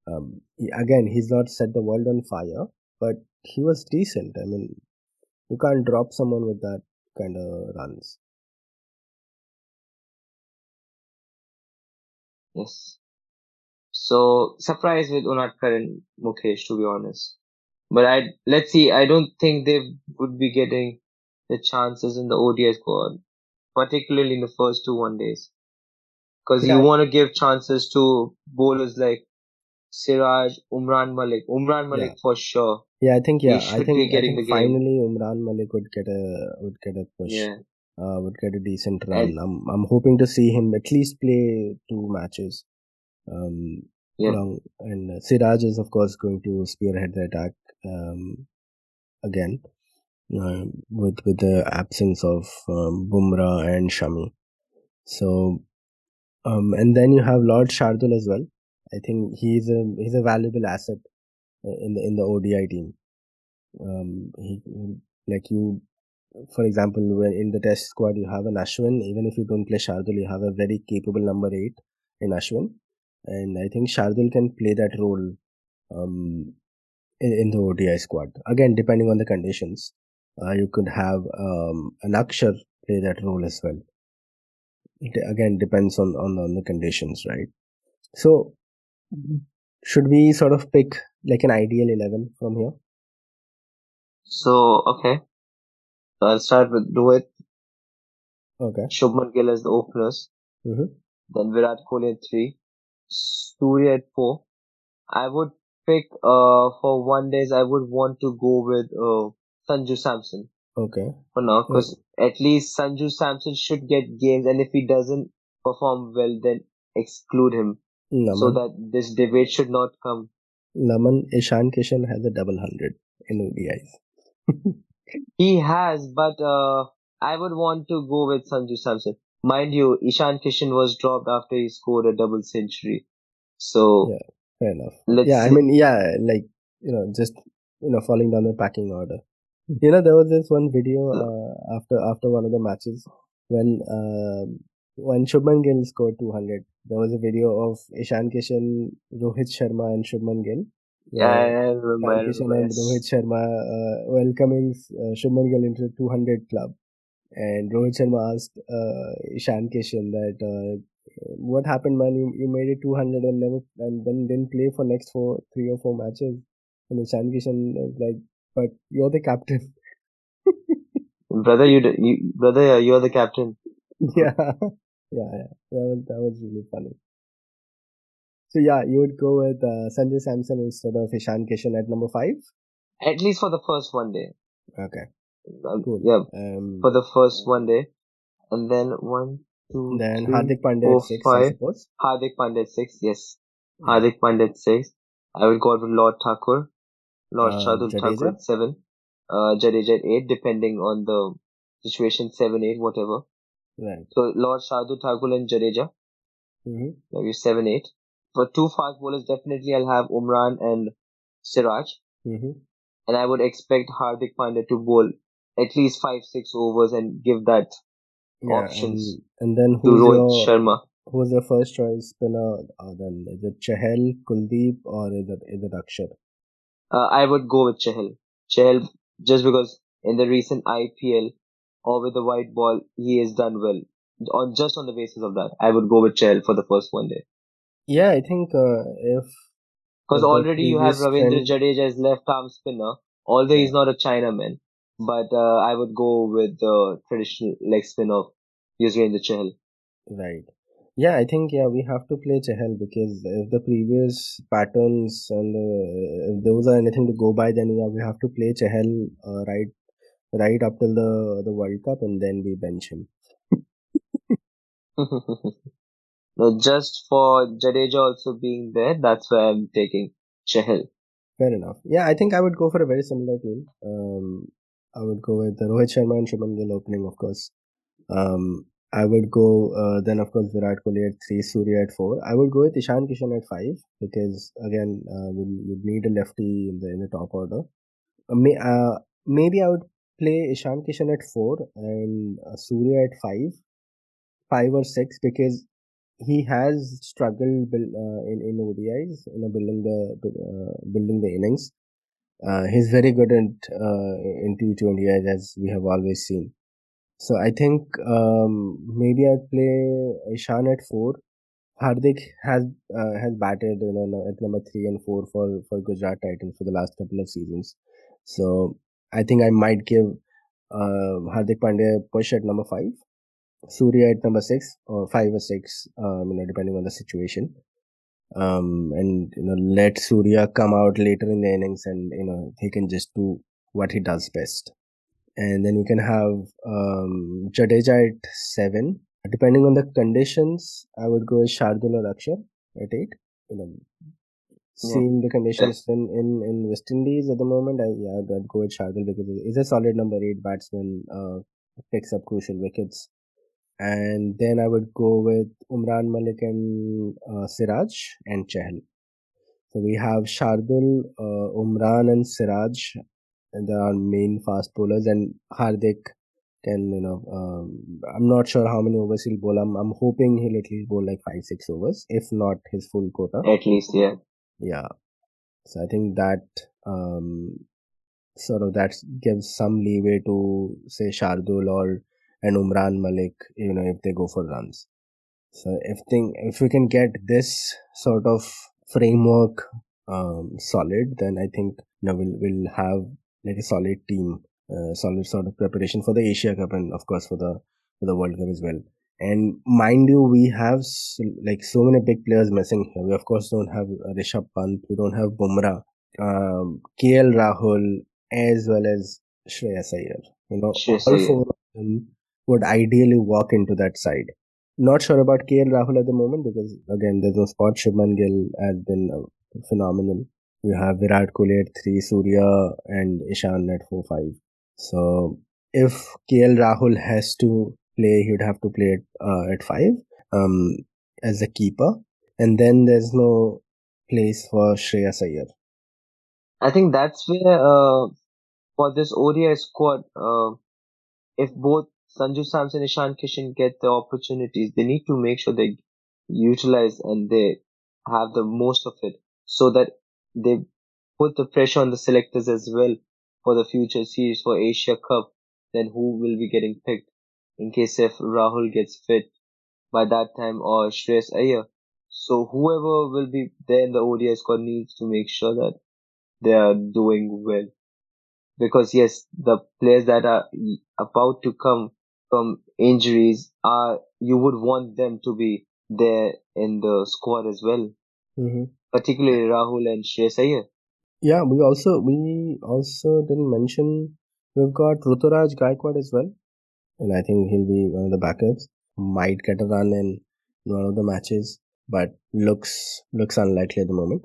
Speaker 1: Um, he- again, he's not set the world on fire, but he was decent. I mean, you can't drop someone with that kind of runs.
Speaker 2: Yes. So surprised with Unadkat and Mukesh, to be honest. But I let's see. I don't think they would be getting the chances in the ODI squad, particularly in the first two one days, because
Speaker 1: Yeah.
Speaker 2: you want to give chances to bowlers like Siraj, Umran Malik. Umran Malik
Speaker 1: Yeah.
Speaker 2: for sure.
Speaker 1: Yeah, I think yeah, I think I
Speaker 2: getting
Speaker 1: think
Speaker 2: the game.
Speaker 1: finally Umran Malik would get a would get a push.
Speaker 2: Yeah.
Speaker 1: Uh, would get a decent run.
Speaker 2: And-
Speaker 1: I'm I'm hoping to see him at least play two matches. Um,
Speaker 2: Yeah.
Speaker 1: long and Siraj is of course going to spearhead the attack um, again uh, with with the absence of um, Bumrah and Shami. So um, and then you have Lord Shardul as well. I think he's a he's a valuable asset in the in the ODI team. Um, he like you, for example, when in the Test squad you have an Ashwin. Even if you don't play Shardul, you have a very capable number eight in Ashwin, and I think Shardul can play that role um, in, in the ODI squad. Again, depending on the conditions, uh, you could have um, an Akshar play that role as well. It again depends on, on on the conditions, right? So, should we sort of pick like an ideal eleven from here?
Speaker 2: So okay. So I'll start with Rohit,
Speaker 1: Okay.
Speaker 2: Shubman Gill as the openers,
Speaker 1: Mm-hmm.
Speaker 2: then Virat Kohli at three, Surya at four. I would pick uh for one days. I would want to go with uh Sanju Samson
Speaker 1: Okay.
Speaker 2: for now because at least Sanju Samson should get games, and if he doesn't perform well, then exclude him
Speaker 1: Naman.
Speaker 2: so that this debate should not come.
Speaker 1: Naman Ishan Kishan has a double hundred in ODIs.
Speaker 2: He has, but uh, I would want to go with Sanju Samson. Mind you, Ishan Kishan was dropped after he scored a double century. So
Speaker 1: Yeah. Fair enough.
Speaker 2: let's
Speaker 1: yeah, I mean, yeah, like you know, just you know, falling down the packing order. You know, there was this one video uh, after after one of the matches when uh, when Shubman Gill scored 200. There was a video of Ishan Kishan, Rohit Sharma, and Shubman Gill.
Speaker 2: yeah,
Speaker 1: where
Speaker 2: remember. I
Speaker 1: Ishan Kishan and. Rohit Sharma uh, welcoming uh, Shubman Gill into the 200 club. And Rohit Sharma asked uh, Ishan Kishan that uh, what happened, man? You, you made it 200 and never and then didn't play for next four, three or four matches. And Ishan Kishan is like, but you're the captain.
Speaker 2: Brother, you, you brother, you're the captain.
Speaker 1: yeah, yeah, yeah. That was that was really funny. So yeah, you would go with uh, Sanjay Samson instead of Ishan Kishan at number five.
Speaker 2: At least for the first one day.
Speaker 1: Okay,
Speaker 2: Um,
Speaker 1: cool.
Speaker 2: Yeah,
Speaker 1: Um,
Speaker 2: for the first one day, and then one, two,
Speaker 1: then
Speaker 2: three,
Speaker 1: Hardik Pandya
Speaker 2: four,
Speaker 1: at six, I
Speaker 2: five.
Speaker 1: suppose.
Speaker 2: Hardik Pandya six. Yes. Hardik Pandya at six. I would go with Lord Thakur, Lord
Speaker 1: Uh,
Speaker 2: Shardul Thakur
Speaker 1: Jadeja?
Speaker 2: at seven, uh, Jadeja at eight, depending on the situation, seven, eight, whatever.
Speaker 1: Right.
Speaker 2: So Lord Shardul Thakur and Jadeja,
Speaker 1: Mm-hmm.
Speaker 2: maybe seven, eight. For two fast bowlers, definitely I'll have Umran and Siraj,
Speaker 1: Mm-hmm.
Speaker 2: and I would expect Hardik Pandya to bowl at least five, six overs and give that
Speaker 1: Yeah,
Speaker 2: Options
Speaker 1: and, and then
Speaker 2: to
Speaker 1: who's
Speaker 2: Rohit
Speaker 1: your
Speaker 2: Sharma.
Speaker 1: who's your first choice spinner? Uh, then is it Chahal, Kuldeep, or is it is it Akshar?
Speaker 2: Uh, I would go with Chahal. Chahal, just because in the recent IPL or with the white ball, he has done well. On just on the basis of that, I would go with Chahal for the first one day.
Speaker 1: Yeah, I think uh, if
Speaker 2: Because already you have Ravindra
Speaker 1: trend-
Speaker 2: Jadeja as left arm spinner, although he's not a Chinaman. But uh, I would go with the traditional leg spin of Yuzvendra Chahal.
Speaker 1: Right. Yeah, I think yeah we have to play Chahal because if the previous patterns and uh, if those are anything to go by, then yeah we have to play Chahal uh, right right up till the the World Cup and then we bench him.
Speaker 2: no, just for Jadeja also being there, that's why I'm taking Chahal.
Speaker 1: Fair enough. Yeah, I think I would go for a very similar team. Um, I would go with the Rohit Sharma and Shubman Gill opening, of course. Um, I would go uh, then, of course, Virat Kohli at three, Surya at four. I would go with Ishan Kishan at five because again, uh, we would need a lefty in the in the top order. Uh, may, uh, maybe I would play Ishan Kishan at four and uh, Surya at five, five or six because he has struggled build, uh, in in ODIs, you know, building the uh, building the innings. Uh, he's very good at uh, in T20 as we have always seen. So I think um, maybe I'd play Ishan at four. Hardik has uh, has batted you know at number three and four for for Gujarat Titans for the last couple of seasons. So I think I might give uh, Hardik Pandya push at number five, Surya at number six or five or six, um, you know, depending on the situation. Um, and you know, let Surya come out later in the innings, and you know, he can just do what he does best. And then we can have um, Jadeja at seven. Depending on the conditions, I would go with Shardul or Akshar at eight. You know, seeing the conditions in, in, in West Indies at the moment, I, yeah, I'd, I'd go with Shardul because he's a solid number eight batsman, uh, picks up crucial wickets. And then I would go with Umran Malik and uh, Siraj and Chahal. So we have Shardul, uh, Umran and Siraj, are main fast bowlers, and Hardik can, you know, um, I'm not sure how many overs he'll bowl. I'm, I'm hoping he'll at least bowl like five, six overs, if not his full quota.
Speaker 2: At least, yeah.
Speaker 1: Yeah. So I think that um, sort of that gives some leeway to say Shardul or and Umran Malik, you know, if they go for runs. So if thing if we can get this sort of framework um, solid, then I think you know we'll we'll have like a solid team, uh, solid sort of preparation for the Asia Cup and of course for the for the World Cup as well. And mind you, we have so, like so many big players missing here. We of course don't have Rishabh Pant, we don't have Bumrah, um, KL Rahul, as well as Shreyas Iyer. You know, all four of them would ideally walk into that side. Not sure about KL Rahul at the moment because again, there's no spot. Shubman Gill has been uh, phenomenal. You have Virat Kohli at three, Surya and Ishan at four five. So if KL Rahul has to play, he would have to play at, uh, at five um, as a keeper, and then there's no place for Shreyas Iyer.
Speaker 2: I think that's where uh, for this ODI squad, uh, if both Sanju Samson and Ishan Kishan get the opportunities, they need to make sure they utilize and they have the most of it so that they put the pressure on the selectors as well for the future series for Asia Cup. Then who will be getting picked in case if Rahul gets fit by that time or Shreyas Iyer. So whoever will be there in the ODI squad needs to make sure that they are doing well. Because yes, the players that are about to come from injuries are, you would want them to be there in the squad as well.
Speaker 1: Mm-hmm.
Speaker 2: Particularly Rahul and Shreyas.
Speaker 1: Yeah, we also we also didn't mention we've got Ruturaj Gaikwad as well, and I think he'll be one of the backups. Might get a run in one of the matches, but looks looks unlikely at the moment.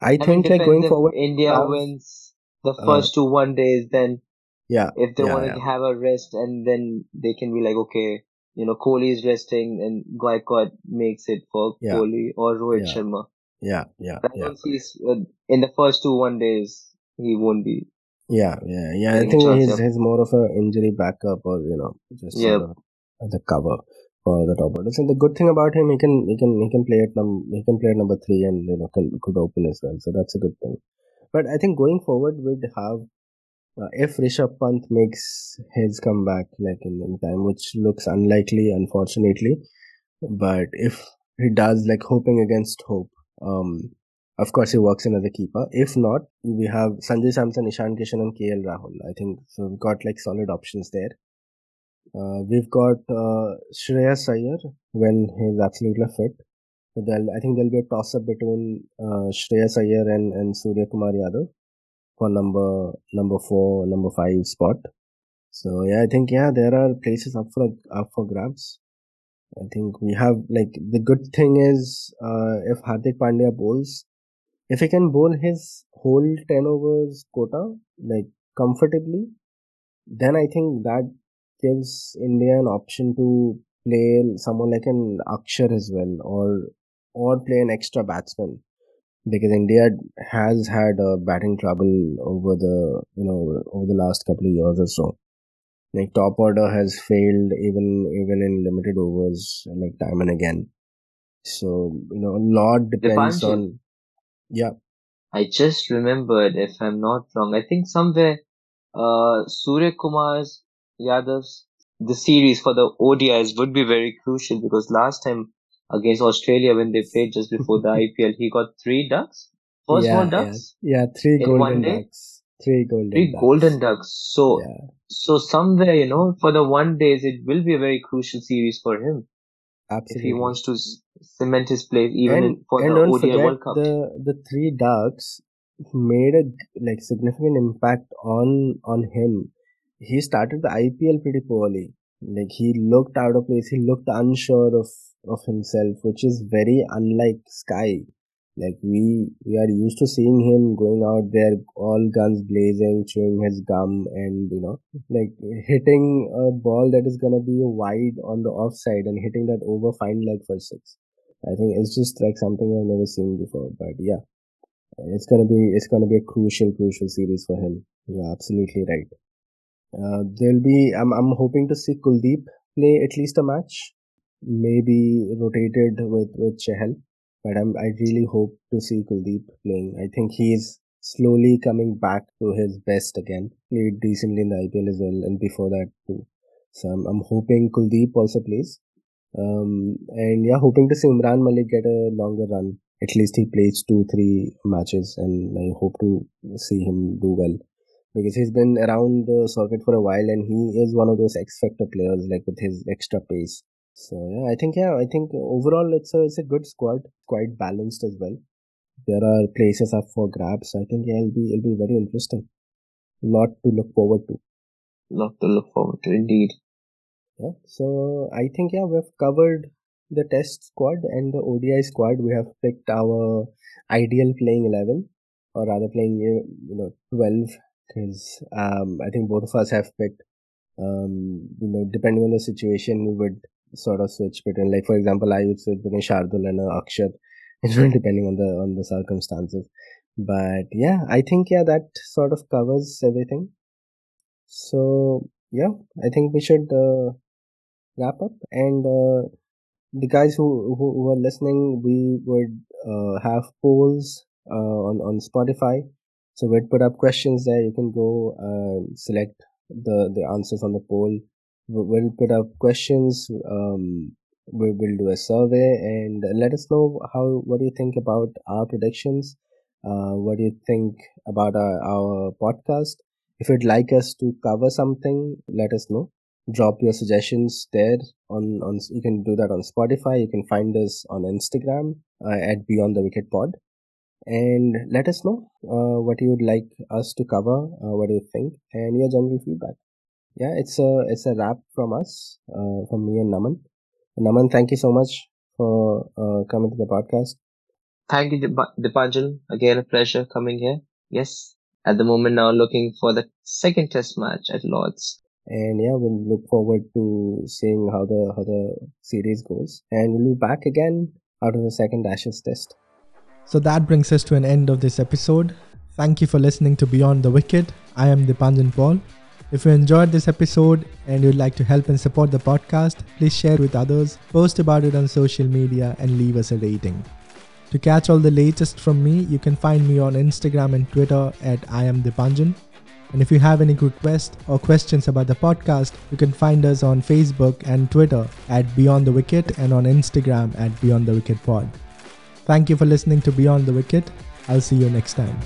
Speaker 1: I,
Speaker 2: I
Speaker 1: think like going
Speaker 2: if
Speaker 1: forward,
Speaker 2: India
Speaker 1: have-
Speaker 2: wins the uh, first two one days, then
Speaker 1: yeah,
Speaker 2: if they
Speaker 1: yeah,
Speaker 2: want
Speaker 1: yeah.
Speaker 2: to have a rest and then they can be like, okay, you know, Kohli is resting and Gaikwad makes it for
Speaker 1: Yeah.
Speaker 2: Kohli or Rohit
Speaker 1: Yeah.
Speaker 2: Sharma.
Speaker 1: Yeah, yeah,
Speaker 2: But
Speaker 1: yeah,
Speaker 2: once he's uh, in the first two one days, he won't be.
Speaker 1: yeah, yeah, yeah. I think he's he's more of a injury backup or you know just
Speaker 2: Yeah.
Speaker 1: sort of the cover for the top orders. And the good thing about him, he can he can he can play at num he can play at number three and you know can could open as well. So that's a good thing. But I think going forward, we'd have uh, if Rishabh Pant makes his comeback like in, in time, which looks unlikely, unfortunately. But if he does, like hoping against hope, um, of course he works in as a keeper. If not, we have Sanju Samson, Ishan Kishan, and KL Rahul. I think so. We've got like solid options there. Uh, we've got uh, Shreyas Iyer when he's absolutely fit. So I think there'll be a toss up between uh, Shreyas Iyer and, and Surya Kumar Yadav for number number four, number five spot. So yeah, I think yeah, there are places up for up for grabs. I think we have like the good thing is uh, if Hardik Pandya bowls, if he can bowl his whole ten overs quota like comfortably, then I think that gives India an option to play someone like an Akshar as well, or or play an extra batsman because India has had uh, batting trouble over the you know over the last couple of years or so. Like top order has failed even even in limited overs like time and again. So you know a lot depends on yeah.
Speaker 2: I just remembered, if I'm not wrong, I think somewhere uh, Surya Kumar's Yadav's the series for the ODIs would be very crucial because last time against Australia when they played just before the IPL, he got three ducks, first
Speaker 1: yeah,
Speaker 2: one ducks,
Speaker 1: yeah, yeah, three golden ducks, three golden
Speaker 2: three
Speaker 1: ducks.
Speaker 2: golden ducks. So
Speaker 1: Yeah,
Speaker 2: so somewhere you know for the one days it will be a very crucial series for him
Speaker 1: Absolutely.
Speaker 2: if he wants to cement his place even
Speaker 1: and
Speaker 2: for
Speaker 1: and
Speaker 2: the ODI World Cup.
Speaker 1: the the three ducks made a like significant impact on on him. He started the IPL pretty poorly. Like he looked out of place. He looked unsure of of himself, which is very unlike Sky. Like we we are used to seeing him going out there, all guns blazing, chewing his gum, and you know, like hitting a ball that is gonna be wide on the offside and hitting that over fine leg for six. I think it's just like something I've never seen before. But yeah, it's gonna be it's gonna be a crucial crucial series for him. You're absolutely right. Uh, there'll be I'm I'm hoping to see Kuldeep play at least a match, maybe rotated with with Chahal. But I'm I really hope to see Kuldeep playing. I think he's slowly coming back to his best again. Played decently in the IPL as well, and before that too. So I'm I'm hoping Kuldeep also plays. Um, and yeah, hoping to see Umran Malik get a longer run. At least he plays two, three matches, and I hope to see him do well because he's been around the circuit for a while, and he is one of those X factor players, like with his extra pace. So yeah, I think yeah, I think overall it's a it's a good squad, quite balanced as well. There are places up for grabs. I think yeah, it'll be it'll be very interesting. Lot to look forward to.
Speaker 2: Lot to look forward to indeed.
Speaker 1: Yeah. So I think yeah, we've covered the test squad and the ODI squad. We have picked our ideal playing eleven, or rather playing you know twelve, because um, I think both of us have picked. Um, you know, depending on the situation, we would sort of switch between. Like for example, I would switch between Shardul and uh, Akshar. It's really depending on the on the circumstances. But yeah, I think yeah, that sort of covers everything. So yeah, I think we should uh, wrap up. And uh, the guys who, who who are listening, we would uh, have polls uh, on on Spotify. So we'd put up questions there. You can go uh, select the the answers on the poll. We- We'll put up questions. Um, we will do a survey and let us know how what do you think about our predictions. Uh, what do you think about our, our podcast? If you'd like us to cover something, let us know drop your suggestions there on on you can do that on spotify you can find us on instagram uh, at beyond the wicket pod and let us know uh, what you would like us to cover uh, what do you think and your general feedback yeah it's a it's a wrap from us uh, from me and naman naman thank you so much for uh, coming to the podcast
Speaker 2: Thank you, Dip- Deepanjan. Again, a pleasure coming here. Yes, at the moment now looking for the second test match at Lords.
Speaker 1: and yeah we'll look forward to seeing how the how the series goes and we'll be back again out of the second ashes test
Speaker 3: So that brings us to an end of this episode. Thank you for listening to Beyond the Wicket. I am Deepanjan Paul. If you enjoyed this episode and you'd like to help and support the podcast, please share with others, post about it on social media, and leave us a rating. To catch all the latest from me, you can find me on Instagram and Twitter at I am Deepanjan. And if you have any requests or questions about the podcast, you can find us on Facebook and Twitter at Beyond the Wicket and on Instagram at Beyond the Wicket Pod. Thank you for listening to Beyond the Wicket. I'll see you next time.